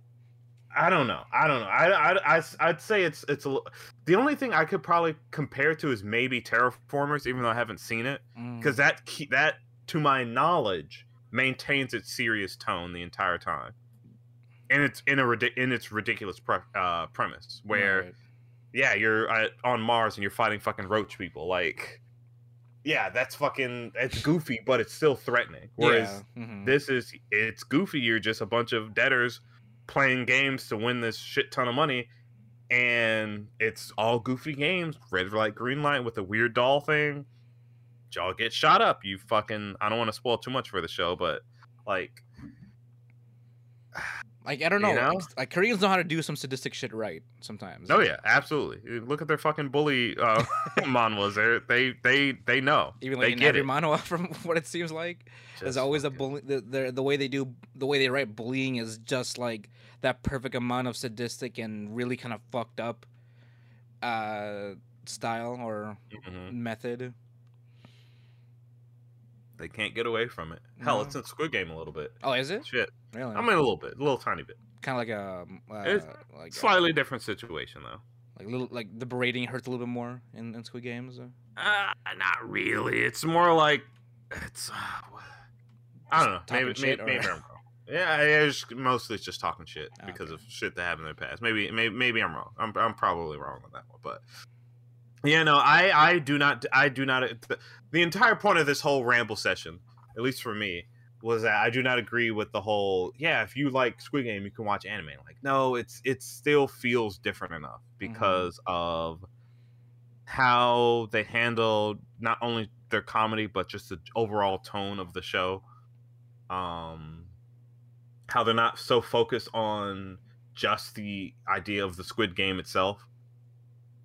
i don't know. I don't know. I i, I i'd say it's it's a the only thing i could probably compare to is maybe Terra Formars even though i haven't seen it Mm. because that that to my knowledge maintains its serious tone the entire time and it's in a in its ridiculous pre- uh, premise where Right. yeah you're uh, on mars and you're fighting fucking roach people like yeah that's fucking it's goofy but it's still threatening whereas yeah. mhm. this is it's goofy you're just a bunch of debtors playing games to win this shit ton of money and it's all goofy games red light green light with a weird doll thing y'all get shot up. You fucking. I don't want to spoil too much for the show, but like, Like I don't know, You know? Like, like Koreans know how to do some sadistic shit right sometimes. oh yeah, absolutely. Look at their fucking bully uh, manhwas. They they they they know. Even like they in get every it. manhwa, from what it seems like, there's always a bully. The, the the way they do the way they write bullying is just like that perfect amount of sadistic and really kind of fucked up uh style or Mhm. method. They can't get away from it. Hell, No. it's in Squid Game a little bit. Oh, is it Shit. really? I mean, a little bit, a little tiny bit. kind of like a uh, It's like a- Slightly different situation though. like little like the berating hurts a little bit more in, in Squid Games. uh. Uh, not really. It's more like it's. Uh, I don't know. Maybe maybe, or- maybe I'm wrong. Yeah, it's mostly just talking shit Ah, because okay. of shit that happened in the past. Maybe maybe maybe I'm wrong. I'm I'm probably wrong on that one, but yeah, no, I I do not I do not. The, entire point of this whole ramble session, at least for me, was that I do not agree with the whole. Yeah, if you like Squid Game, you can watch anime. Like, no, it's it still feels different enough because of how they handled not only their comedy but just the overall tone of the show. Um, how they're not so focused on just the idea of the Squid Game itself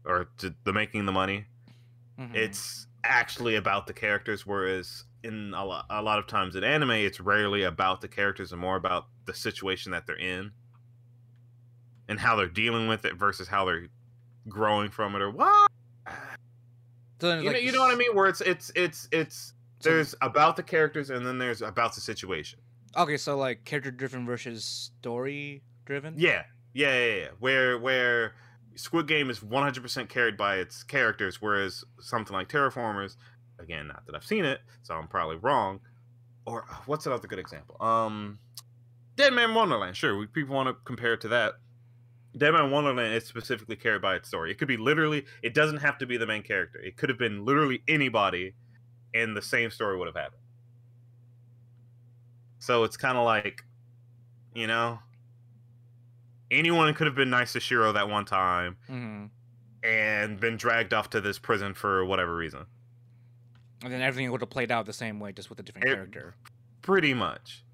or the making the money. Mhm. It's actually about the characters, whereas in a lot, a lot of times in anime, it's rarely about the characters and more about the situation that they're in and how they're dealing with it versus how they're growing from it or what So you know, you know what I mean? Where it's it's it's it's So- there's about the characters and then there's about the situation. Okay, so like character driven versus story driven. Yeah, yeah, yeah, yeah. Where where Squid Game is 100% carried by its characters, whereas something like Terra Formars, again, not that I've seen it, so I'm probably wrong. Or uh, what's another good example? Um, Dead Man Wonderland. Sure, we, people want to compare it to that. Dead Man Wonderland is specifically carried by its story. It could be literally. It doesn't have to be the main character. It could have been literally anybody, and the same story would have happened. So it's kind of like, you know, anyone could have been nice to Shiro that one time hmm and been dragged off to this prison for whatever reason. And then everything would have played out the same way, just with a different It- character. Pretty much.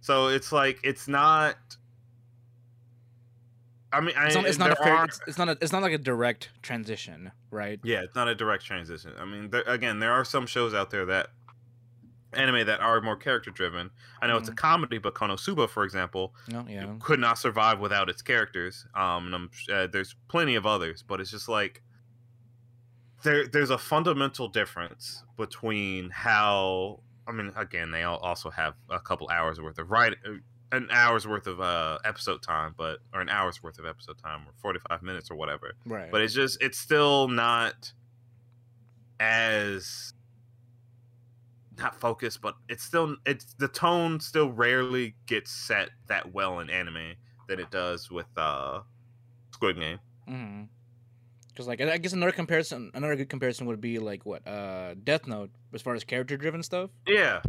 So it's like it's not. I mean, I, It's not, it's not a fair. are- It's, it's not a. It's not like a direct transition, right? Yeah, it's not a direct transition. I mean, there, again, there are some shows out there that anime that are more character driven. I know it's a comedy, but Konosuba, for example, No, yeah. could not survive without its characters. Um, and I'm, uh, there's plenty of others, but it's just like there there's a fundamental difference between how I mean, again, they all also have a couple hours worth of write an hour's worth of uh episode time, but or an hour's worth of episode time, or 45 minutes or whatever Right. but it's just it's still not as not focused but it's still it's the tone still rarely gets set that well in anime that it does with uh squid game. Mm-hmm. Because like I guess another comparison, another good comparison would be like what uh Death Note as far as character driven stuff. yeah.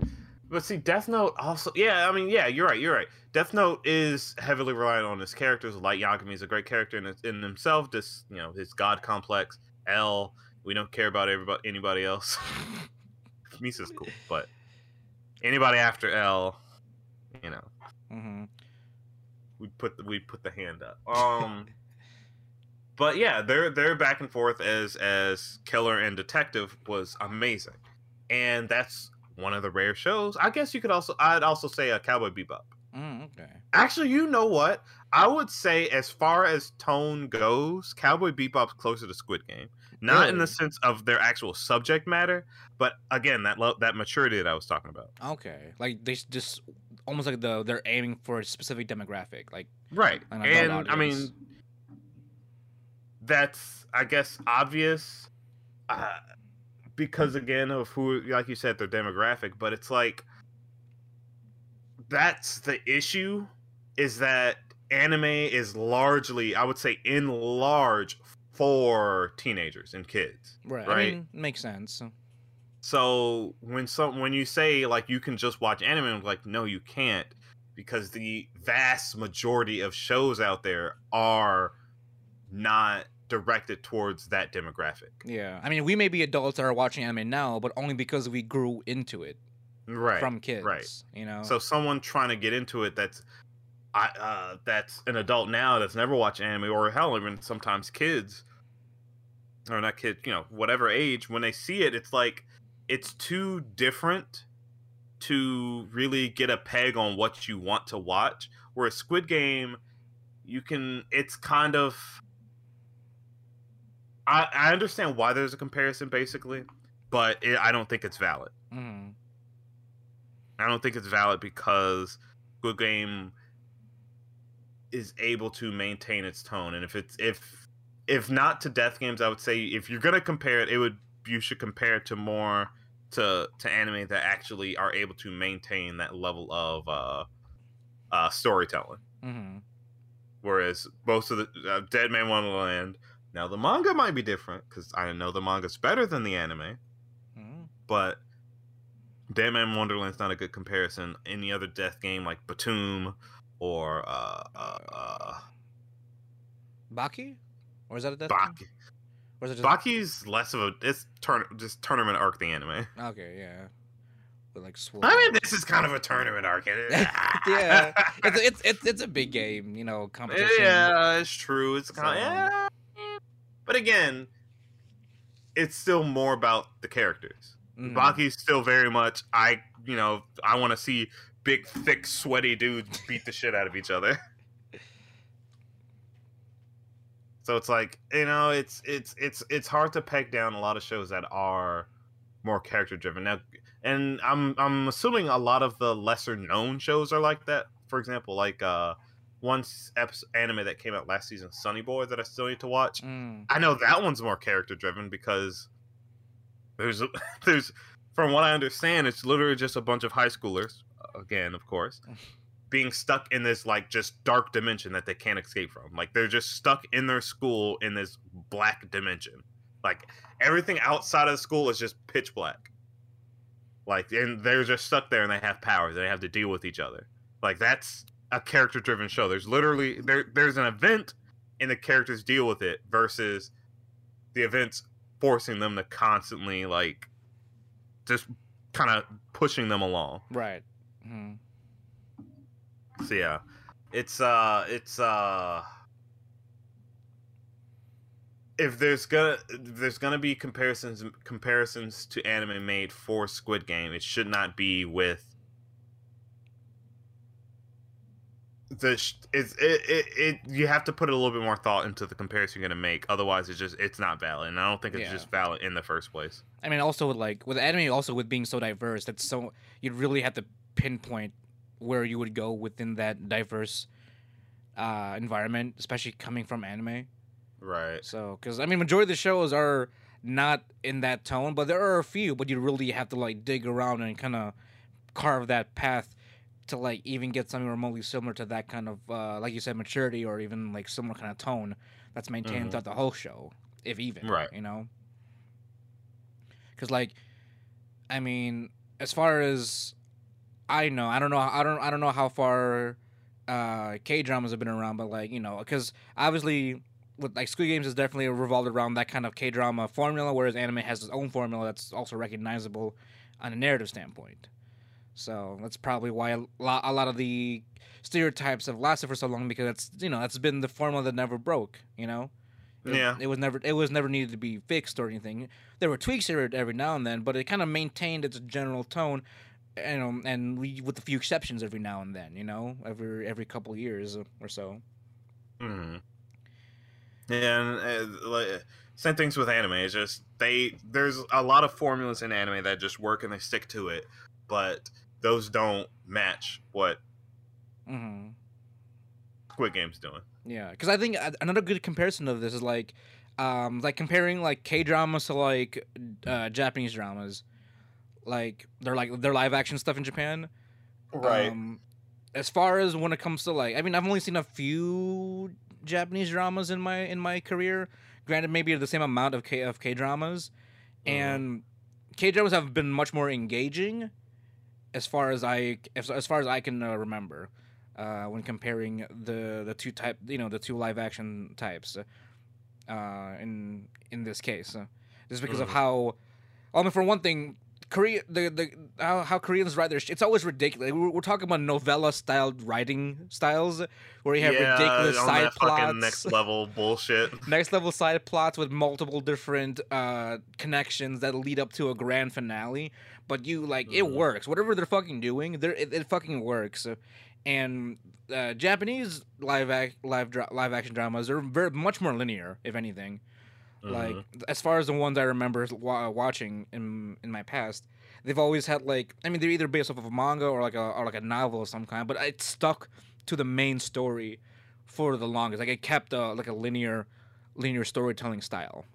But see death note also yeah i mean yeah you're right you're right. Death note is heavily reliant on his characters. Light yagami is a great character in, in himself this you know his god complex l. We don't care about everybody anybody else misa's cool but anybody after l you know Mm-hmm. we put the, we put the hand up. Um, but yeah, their their back and forth as as killer and detective was amazing, and that's one of the rare shows. I guess you could also I'd also say a Cowboy Bebop. Mm, okay. Actually, you know what? I would say as far as tone goes, Cowboy Bebop's closer to Squid Game. Not in the sense of their actual subject matter, but again, that lo- that maturity that I was talking about. Okay. Like they just almost like the they're aiming for a specific demographic. Like Right. Adult And I mean, that's, I guess, obvious uh, because, again, of who, like you said, their demographic, but it's like that's the issue is that anime is largely, I would say, in large for teenagers and kids. right. I Right. mean, makes sense. So when some when you say like you can just watch anime, I'm like, no, you can't, because the vast majority of shows out there are not directed towards that demographic. Yeah, I mean, we may be adults that are watching anime now, but only because we grew into it Right. from kids. right. You know. So someone trying to get into it that's I uh that's an adult now that's never watched anime or hell even sometimes kids or not kids, you know, whatever age, when they see it, it's like it's too different to really get a peg on what you want to watch. Whereas Squid Game, you can it's kind of I, I understand why there's a comparison basically, but it, I don't think it's valid. Mhm. I don't think it's valid because Good Game is able to maintain its tone, and if it's if if not to Death Games, I would say if you're gonna compare it, it would you should compare it to more to to anime that actually are able to maintain that level of uh, uh, storytelling. Mhm. Whereas most of the uh, Dead Man Wonderland, now the manga might be different because I know the manga's better than the anime Mhm. but Dead Man Wonderland's not a good comparison. Any other death game like Btooom or uh, uh, uh, Baki, or is that a death? game? Baki. Or is it Baki's less of a it's turn just tournament arc the anime. Okay, yeah. With like sword. I mean, this is kind of a tournament arc. Yeah. it's, it's it's it's a big game, you know, competition. yeah, it's true. It's kind of So- yeah. But again, it's still more about the characters. Mhm. Baki's still very much I you know I want to see big thick sweaty dudes beat the shit out of each other. So it's like you know it's it's it's it's hard to peg down a lot of shows that are more character driven now, and I'm I'm assuming a lot of the lesser known shows are like that. For example, like uh one episode anime that came out last season, Sonny Boy, that I still need to watch. Mm. I know that one's more character driven because there's there's from what I understand, it's literally just a bunch of high schoolers, again, of course, being stuck in this like just dark dimension that they can't escape from. Like they're just stuck in their school in this black dimension. Like everything outside of the school is just pitch black. Like and they're just stuck there and they have powers they have to deal with each other. Like that's a character driven show. There's literally there there's an event and the characters deal with it versus the events forcing them to constantly like just kind of pushing them along. Right. Mhm. So yeah, it's uh, it's uh, if there's gonna if there's gonna be comparisons comparisons to anime made for Squid Game, it should not be with the sh- it's it, it it you have to put a little bit more thought into the comparison you're gonna make. Otherwise, it's just it's not valid, and I don't think it's Yeah. just valid in the first place. I mean, also with like with anime, also with being so diverse, that's so you'd really have to pinpoint where you would go within that diverse uh, environment, especially coming from anime. Right. So, because I mean, majority of the shows are not in that tone, but there are a few. But you really have to like dig around and kind of carve that path to like even get something remotely similar to that kind of, uh, like you said, maturity or even like similar kind of tone that's maintained Mhm. throughout the whole show, if even. Right. You know. Because like, I mean, as far as I know, I don't know, I don't, I don't know how far uh K dramas have been around, but like you know, because obviously with like Squid Games is definitely revolved around that kind of K drama formula, whereas anime has its own formula that's also recognizable on a narrative standpoint. So that's probably why a lot, a lot of the stereotypes have lasted for so long because it's you know that's been the formula that never broke. You know, It- Yeah. it was never it was never needed to be fixed or anything. There were tweaks here every now and then, but it kind of maintained its general tone. You know, and we, with a few exceptions every now and then, you know, every every couple of years or so. hmm And uh, like, same things with anime. It's just they there's a lot of formulas in anime that just work and they stick to it, but those don't match what mm-hmm. Squid Game's doing. Yeah, because I think another good comparison of this is like, um, like comparing like K dramas to like uh, Japanese dramas, like they're like their live action stuff in Japan. Right. Um, as far as when it comes to like, I mean, I've only seen a few Japanese dramas in my in my career. Granted, maybe the same amount of K of K dramas, Mhm. and K dramas have been much more engaging, as far as I as, as far as I can uh, remember, uh, when comparing the the two type you know the two live action types. uh, in in this case, just because of Mhm. how. I mean, for one thing, Korea the the how, how Koreans write their sh- it's always ridiculous. We're, we're talking about novella styled writing styles where you have yeah, ridiculous side plots, next level bullshit. next level side plots with multiple different uh connections that lead up to a grand finale but you like it Mhm. works whatever they're fucking doing they're, it, it fucking works and uh, Japanese live act live dra- live action dramas are very much more linear if anything like Mhm. as far as the ones I remember wa- watching in in my past they've always had like I mean they're either based off of a manga or like a or like a novel of some kind but it stuck to the main story for the longest like it kept a like a linear linear storytelling style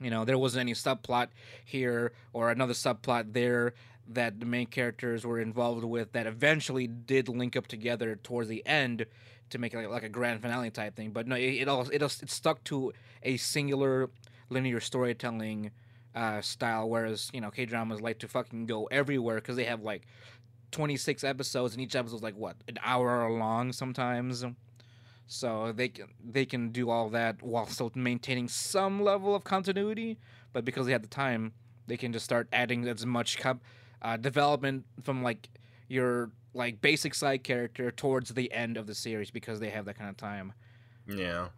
you know there wasn't any subplot here or another subplot there that the main characters were involved with that eventually did link up together towards the end to make it like, like a grand finale type thing but no it, it all it, it stuck to a singular linear storytelling uh, style whereas you know k-dramas like to fucking go everywhere because they have like 26 episodes and each episode's like what an hour long sometimes? So they can they can do all that while still maintaining some level of continuity but because they had the time they can just start adding as much com- uh, development from like your like basic side character towards the end of the series because they have that kind of time Yeah.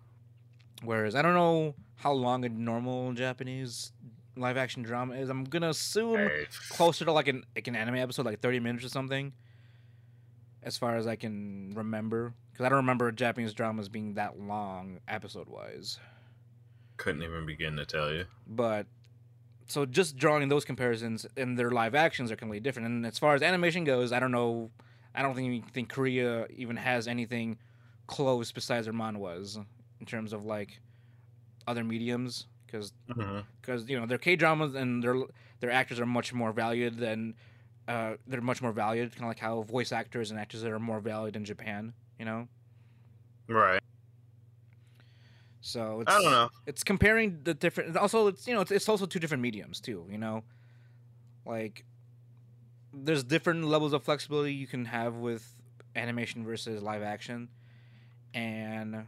Whereas I don't know how long a normal Japanese live action drama is. I'm gonna assume Hey, closer to like an like an anime episode, like 30 minutes or something. As far as I can remember, because I don't remember Japanese dramas being that long episode wise. couldn't even begin to tell you. But so just drawing those comparisons and their live actions are completely different. And as far as animation goes, I don't know. I don't think think Korea even has anything close besides their manhwas in terms of like other mediums because Mm-hmm. because you know their K dramas and their their actors are much more valued than uh, they're much more valued, kind of like how voice actors and actors that are more valued in Japan. You know, Right. So it's, I don't know. It's comparing the different. Also, it's you know it's, it's also two different mediums too. You know, like there's different levels of flexibility you can have with animation versus live action, and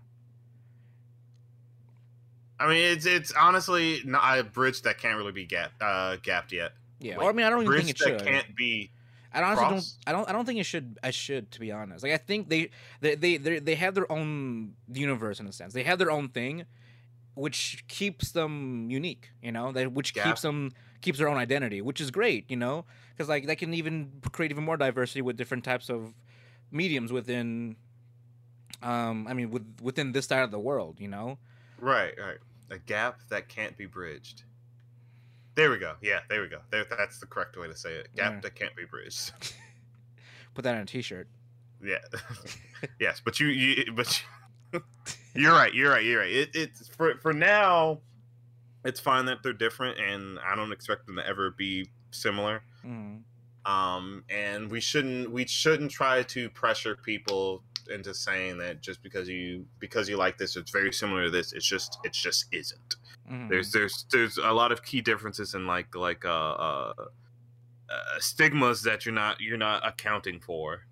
I mean, it's it's honestly not a bridge that can't really be gap, uh, gapped yet. yeah. Like, or I mean, I don't even think it that can't be. I honestly don't. I don't. I don't think it should. I should, to be honest. Like I think they, they, they, they, have their own universe in a sense. They have their own thing, which keeps them unique. You know, that which Yeah. keeps them keeps their own identity, which is great. You know, because like they can even create even more diversity with different types of mediums within. Um, I mean, with within this side of the world, you know. Right, right. A gap that can't be bridged. There we go. Yeah, there we go. There, that's the correct way to say it. Gap Yeah. that can't be bridged. Put that on a T-shirt. Yeah. yes, but you, you but you, you're right. You're right. You're right. It, it's for for now. It's fine that they're different, and I don't expect them to ever be similar. Mm. Um, and we shouldn't we shouldn't try to pressure people into saying that just because you because you like this, it's very similar to this. It's just it just isn't. Mm. There's there's there's a lot of key differences in like like uh, uh, uh stigmas that you're not you're not accounting for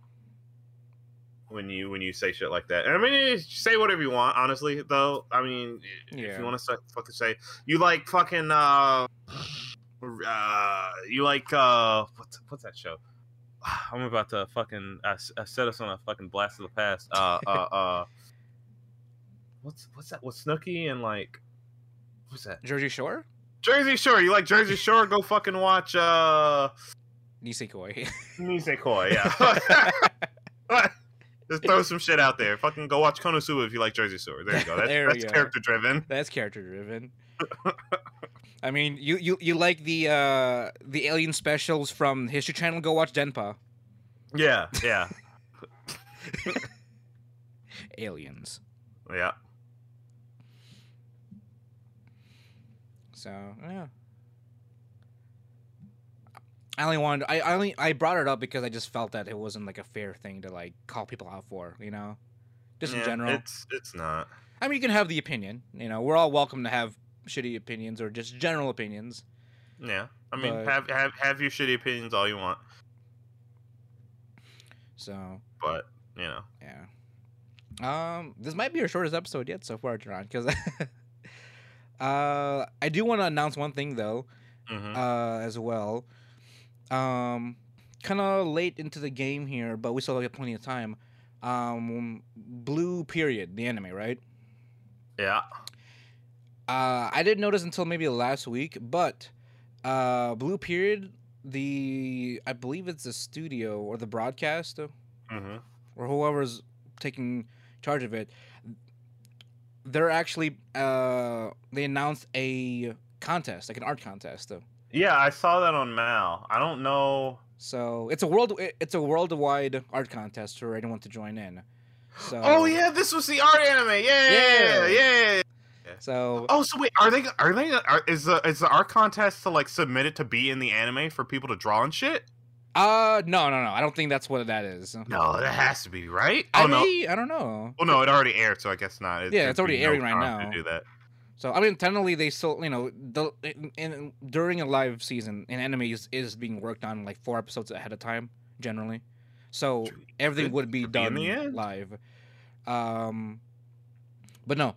when you when you say shit like that. And I mean, say whatever you want. Honestly, though, I mean, if you want to fucking say you like fucking uh, uh you like uh what's what's that show? I'm about to fucking I, s- uh, set us on a fucking blast of the past. Uh uh uh. What's what's that? What's Snooki and like, what's that? Jersey Shore. Jersey Shore. You like Jersey Shore? Go fucking watch uh Nisekoi. Nisekoi. Yeah. Just throw some shit out there. Fucking go watch Konosuba if you like Jersey Shore. There you go. That's, that's go. character driven. That's character driven. I mean, you, you you like the uh the alien specials from History Channel? Go watch Denpa. Yeah, yeah, Aliens. yeah. So yeah. I only wanted. I, I only I brought it up because I just felt that it wasn't like a fair thing to like call people out for. You know, just in general. It's it's not. I mean, you can have the opinion. You know, we're all welcome to have shitty opinions or just general opinions. Yeah. I mean, But- have have have your shitty opinions all you want, So but you know. Yeah. Um, this might be our shortest episode yet so far, John, because Uh, I do want to announce one thing though, Mhm. uh, as well. Um, kind of late into the game here, but we still have plenty of time. Um, Blue Period, the anime, right? yeah. Uh, I didn't notice until maybe last week, but uh, Blue Period, the I believe it's the studio or the broadcast hmm or whoever's taking charge of it, they're actually uh, they announced a contest, like an art contest. Yeah, I saw that on MAL. I don't know. So it's a world it's a worldwide art contest for anyone to join in. So Oh yeah, this was the art anime. Yeah, Yeah. yeah, yeah. So Oh, so wait, are they? Are they? Are, is the is the art contest to like submit it to be in the anime for people to draw and shit? Uh no no no I don't think that's what that is. No, that has to be right. I Oh no. mean, I don't know. Well, no, it already aired, so I guess not. It- Yeah, it's already airing right now. To do that. So I mean, technically, they still, you know, the in, in during a live season, an anime is, is being worked on like four episodes ahead of time, generally. So everything would be done live. Um, but no.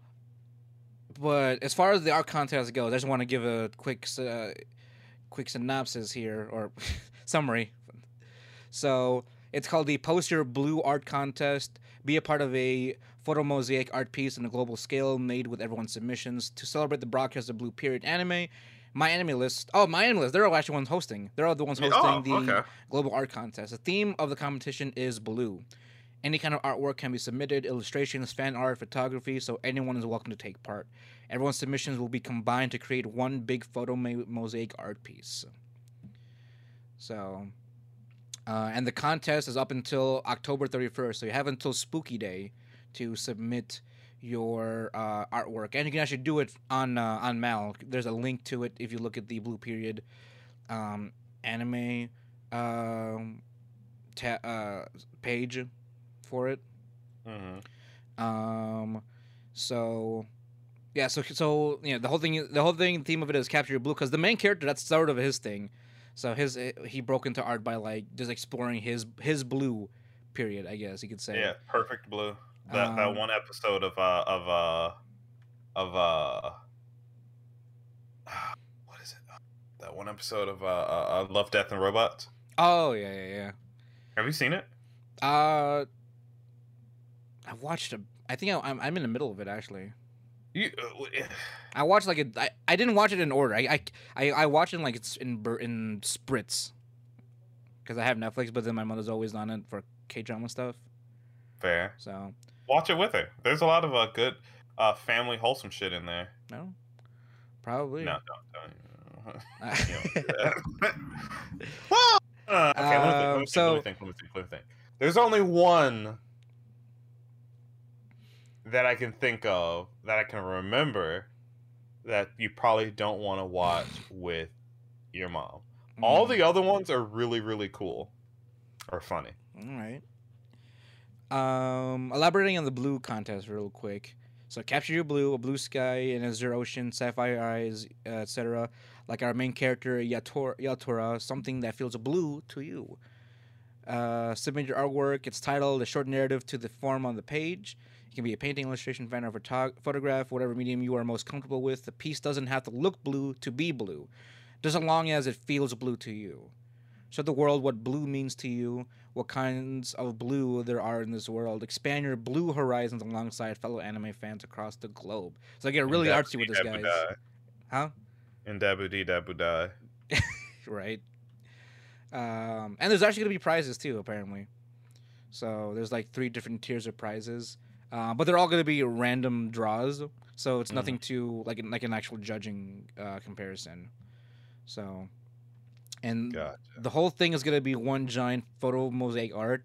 But as far as the art contest goes, I just want to give a quick, uh, quick synopsis here or summary. So it's called the Post Your Blue Art Contest. Be a part of a photo mosaic art piece on a global scale made with everyone's submissions to celebrate the broadcast of Blue Period anime. My anime list. Oh, my anime list. They're actually ones hosting. They're all the ones hosting oh, the okay. global art contest. The theme of the competition is blue. Any kind of artwork can be submitted, illustrations, fan art, photography, so anyone is welcome to take part. Everyone's submissions will be combined to create one big photo mosaic art piece. So, uh, and the contest is up until October 31st, so you have until Spooky Day to submit your uh, artwork, and you can actually do it on uh, on MAL. There's a link to it if you look at the Blue Period um, anime um, ta- uh, page for it. Mhm. Um, so yeah, so so know the whole thing, the whole thing, theme of it is capture your blue because the main character that's sort of his thing. So his eh, he broke into art by like just exploring his his blue period, I guess you could say. Yeah, perfect blue. That that Um, one episode of uh of uh of uh what is it? That one episode of uh, uh, uh Love, Death, and Robots. Oh yeah, yeah, yeah. Have you seen it? Uh, I've watched a. I think I, I'm I'm in the middle of it actually. You, uh, I watched like it. I didn't watch it in order. I I I, I watched it in like it's in bur- in spritz. Because I have Netflix, but then my mother's always on it for K drama stuff. fair. So Watch it with her. There's a lot of uh, good uh family wholesome shit in there. no, probably. No, don't. don't. You don't do that. well, uh, okay. let me think. Let Um, so- think. Think. Think. There's only one that I can think of that I can remember that you probably don't want to watch with your mom. All Mm, the other ones are really, really cool or funny. All right. Um, elaborating on the blue contest real quick. So capture your blue, a blue sky, an azure ocean, sapphire eyes, uh, etc. Like our main character Yator- Yatora, something that feels blue to you. Uh, submit your artwork. It's titled a short narrative to the form on the page. It can be a painting, illustration, fan, or photo- photograph, whatever medium you are most comfortable with. The piece doesn't have to look blue to be blue, just as long as it feels blue to you. Show the world what blue means to you, what kinds of blue there are in this world. Expand your blue horizons alongside fellow anime fans across the globe. So I get really artsy with this, guys. Huh? And Dabu Dee Dabu Die. right. Um, and there's actually gonna be prizes too, apparently. So there's like three different tiers of prizes, uh, but they're all gonna be random draws. So it's Mhm. nothing to like like an actual judging uh, comparison. So, and Gotcha. the whole thing is going to be one giant photo mosaic art.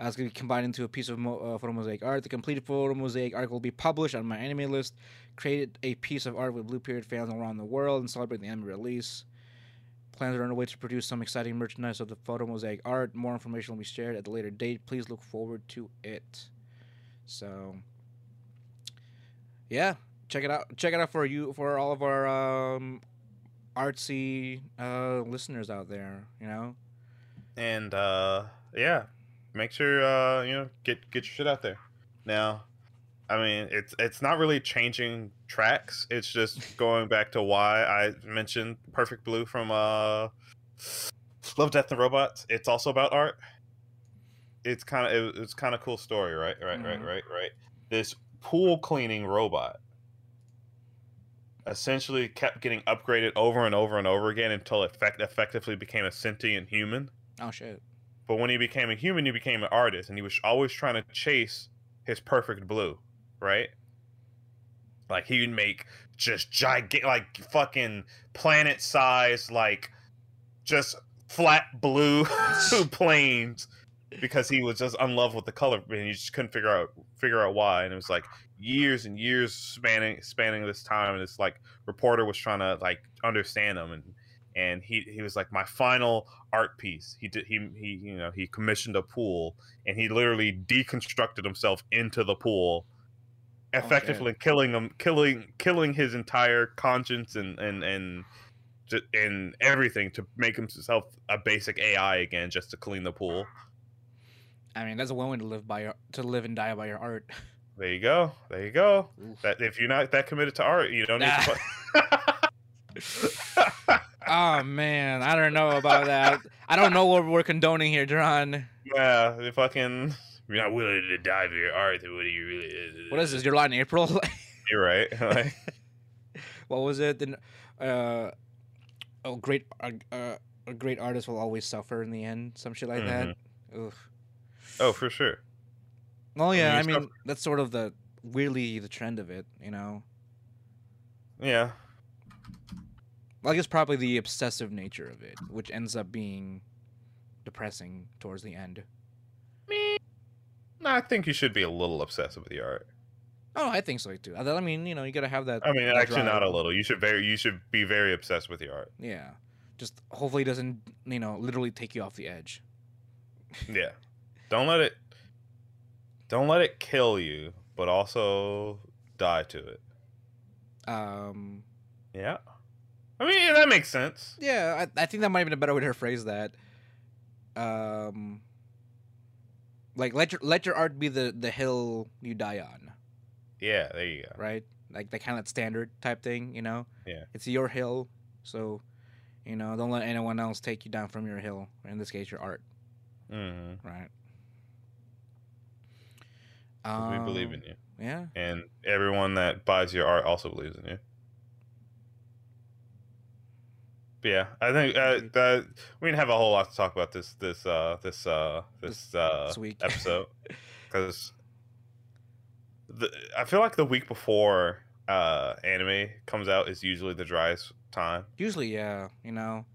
Uh, it's going to be combined into a piece of mo- uh, photo mosaic art. The completed photo mosaic art will be published on my anime list. Created a piece of art with Blue Period fans around the world and celebrate the anime release. Plans are underway to produce some exciting merchandise of the photo mosaic art. More information will be shared at a later date. Please look forward to it. So, yeah, check it out. Check it out for you for all of our um, artsy uh, listeners out there. You know, and uh yeah make sure uh you know get get your shit out there now I mean, it's it's not really changing tracks. It's just going back to why I mentioned Perfect Blue from uh Love, Death, and Robots. It's also about art. It's kind of it, it's kind of cool story, right? Right, right, Mhm. right, right. This pool cleaning robot essentially kept getting upgraded over and over and over again until it effect- effectively became a sentient human. Oh shit. But when he became a human, he became an artist, and he was always trying to chase his perfect blue, right? Like he would make just gigantic, like fucking planet size, like just flat blue planes, because he was just in love with the color, and he just couldn't figure out figure out why. And it was like years and years spanning spanning this time, and this like reporter was trying to like understand him, and and he he was like my final art piece. He did he he you know he commissioned a pool and he literally deconstructed himself into the pool, Oh, effectively killing him, killing killing his entire conscience and and and and everything to make himself a basic AI again, just to clean the pool. I mean, that's one way to live by your, to live and die by your art. There you go. There you go. Oof. That if you're not that committed to art, you don't need. to... oh man, I don't know about that. I don't know what we're condoning here, John. yeah, you fucking. You're not willing to die for your art. What are you really? What is this? Your line in April? You're right. Like, what was it? Then, uh, oh, great, uh, uh, a great artist will always suffer in the end. Some shit like that. Oof. Oh, for sure. Well, yeah, I mean, that's sort of the weirdly the trend of it, you know. Yeah. Like it's probably the obsessive nature of it, which ends up being depressing towards the end. Me. No, I think you should be a little obsessive with your art. Oh, I think so too. I I mean, you know, you gotta have that. I mean, that actually, not a little. You should very, you should be very obsessed with your art. Yeah, just hopefully it doesn't, you know, literally take you off the edge. Yeah. Don't let it. Don't let it kill you, but also die to it. Um, Yeah. I mean, yeah, that makes sense. yeah, I, I think that might have been a better way to phrase that. Um, like let your let your art be the the hill you die on, Yeah. There you go. right? Like the kind of standard type thing, you know. Yeah. It's your hill, so you know, don't let anyone else take you down from your hill. In this case, your art, hmm right? We believe Um, in you, Yeah. and everyone that buys your art also believes in you. But yeah, I think uh, that we didn't have a whole lot to talk about this this uh this uh this uh this week. episode because the I feel like the week before uh anime comes out is usually the driest time. Usually, yeah, you know.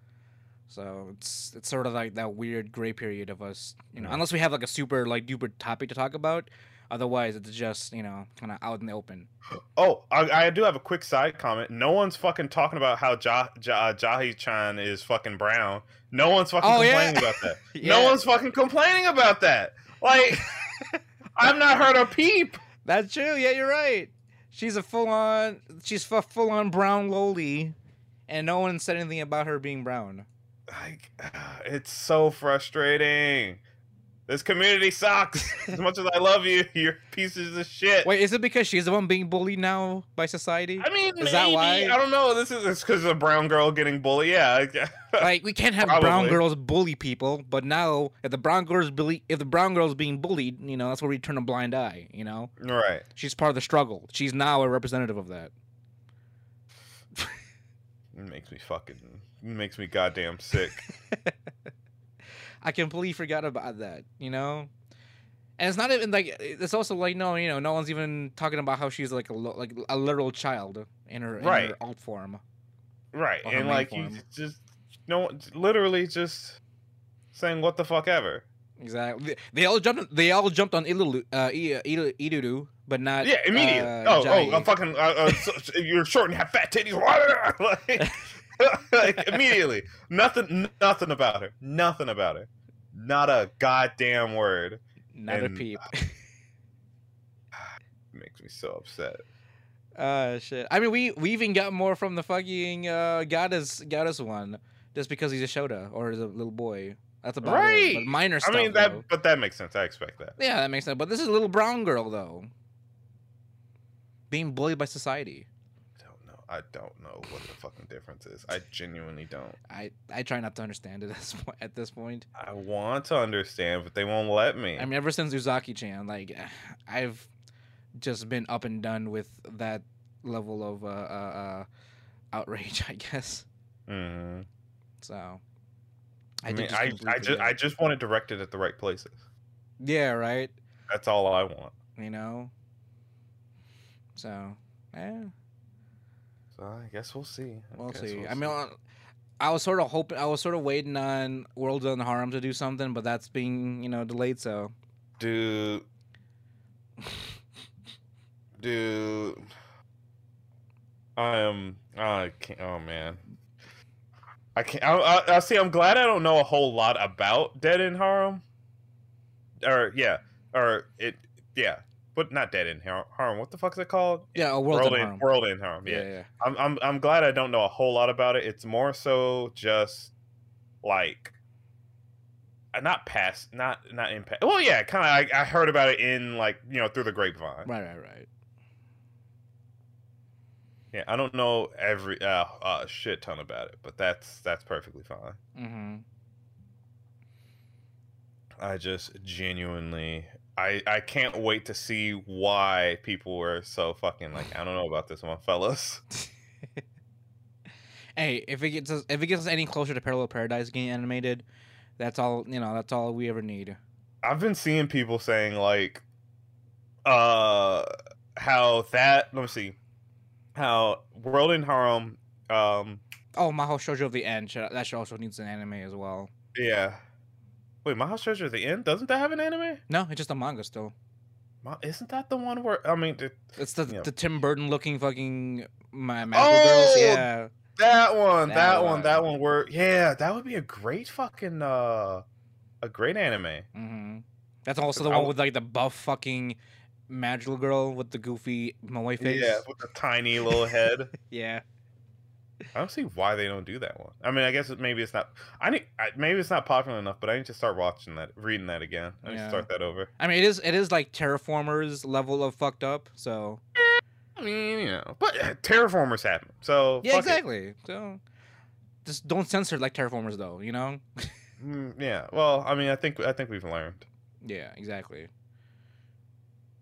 So it's it's sort of like that weird gray period of us, you know, Yeah. unless we have like a super like duper topic to talk about. Otherwise, it's just you know kind of out in the open. Oh, I, I do have a quick side comment. No one's fucking talking about how ja, ja, Jahy Chan is fucking brown. No one's fucking Oh, yeah. complaining about that. Yeah. No one's fucking complaining about that. Like, I've not heard a peep. That's true. Yeah, you're right. She's a full on. She's full full on brown loli, and no one said anything about her being brown. Like, uh, it's so frustrating. This community sucks. As much as I love you, you're pieces of shit. Wait, is it because she's the one being bullied now by society? I mean, Is that maybe. why? I don't know. This is because a brown girl getting bullied. Yeah. like we can't have brown girls bully people, but now if the brown girls bully, if the brown girl's being bullied, you know that's where we turn a blind eye. You know, right. she's part of the struggle. She's now a representative of that. It makes me fucking. It makes me goddamn sick. I completely forgot about that. You know, and it's not even like it's also like no, you know, no one's even talking about how she's like a like a literal child in her in Right. her alt form. Right. And like you just no one literally just saying what the fuck ever. Exactly. They, all jumped. They all jumped on Ilulu, uh, I- I- Iduru, but not. Yeah, immediately. uh, oh, Jai. oh, I'm fucking. Uh, uh, so- you're short and have fat titties. like, immediately, nothing, nothing about her. Nothing about her. Not a goddamn word. not a and- peep. makes me so upset. Uh shit. I mean, we we even got more from the fucking uh, goddess goddess one, just because he's a Shota or is a little boy. That's about it. Right. But minor stuff. I mean that, though. but that makes sense. I expect that. Yeah, that makes sense. But this is a little brown girl though. being bullied by society. I don't know what the fucking difference is. I genuinely don't. I I try not to understand it at this point. At this point, I want to understand, but they won't let me. I mean, ever since Uzaki-chan, like I've just been up and done with that level of uh, uh, uh outrage, I guess. Mhm. So, I, did mean, I, completely I just. I just want it directed at the right places. yeah, right. That's all I want. You know. So, yeah, I guess we'll see. I we'll see. we'll I mean, uh, I was sort of hoping, I was sort of waiting on World on Harm to do something, but that's being, you know, delayed. So, dude, dude, I am. I can't. Oh man, I can't. I, I, I see. I'm glad I don't know a whole lot about Dead in Harem. Or yeah, or it. Yeah, but not Dead in harm. What the fuck is it called? yeah, a World, World in Harm. World in Harem. yeah, Yeah. yeah. I'm. I'm. I'm glad I don't know a whole lot about it. It's more so just like. uh, Not past, not not impact. Well, yeah, kind of. I, I heard about it in like you know through the grapevine. Right, right, right. Yeah, I don't know every uh, uh shit ton about it, but that's that's perfectly fine. Mm-hmm. I just genuinely I I can't wait to see why people were so fucking like I don't know about this one, fellas. hey, if it gets us, if it gets us any closer to Parallel Paradise getting animated, that's all you know. That's all we ever need. I've been seeing people saying like uh how that let me see how World in Harem um Oh, Maho Shoujo of the End. That should also needs an anime as well. yeah. Wait, Maho Shoujo of the End doesn't that have an anime? No, it's just a manga still. Ma- Isn't that the one where I mean it, It's the Yeah. the Tim Burton looking fucking my magical Oh! girls. Yeah, That one, that, That one, one. that one. Where yeah, that would be a great fucking uh, a great anime. hmm that's also the I one with like the buff fucking magical girl with the goofy moe face. Yeah, with the tiny little head. yeah. I don't see why they don't do that one. I mean, I guess it, maybe it's not. I need I, maybe it's not popular enough, but I need to start watching that, reading that again. I need Yeah. to start that over. I mean, it is it is like Terra Formars level of fucked up. So I mean, you know, but uh, Terra Formars happen, so yeah, fuck it. exactly. So just don't censor like Terra Formars, though. You know. Mm, yeah. Well, I mean, I think I think we've learned. yeah, exactly.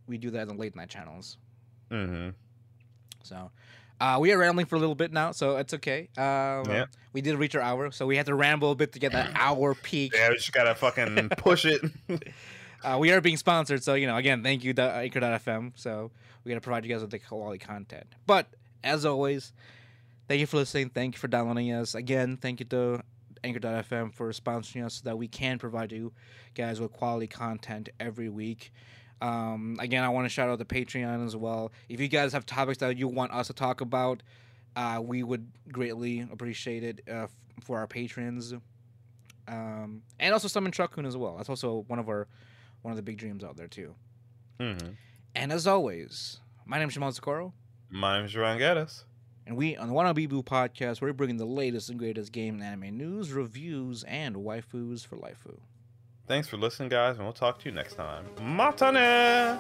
We do that on late night channels. Mm-hmm. So uh, we are rambling for a little bit now, so it's okay. Um, Yeah. We did reach our hour, so we had to ramble a bit to get that hour peak. Yeah, we just gotta fucking push it. Uh, we are being sponsored, so you know, again, thank you, to Anchor.fm. So we gotta provide you guys with the quality content. But as always, thank you for listening. Thank you for downloading us. Again, thank you to Anchor.fm for sponsoring us so that we can provide you guys with quality content every week. Um, again, I want to shout out the Patreon as well. If you guys have topics that you want us to talk about, uh, we would greatly appreciate it uh, f- for our patrons. Um, and also Summon Truckun as well. That's also one of our one of the big dreams out there too. mm-hmm. And as always, my name is Shimon Socorro, My name is Ryan Gaddis. and we on the Wannabe Boo podcast, we're bringing the latest and greatest game and anime news, reviews, and waifus for lifeu. Thanks for listening, guys, and we'll talk to you next time. Matane!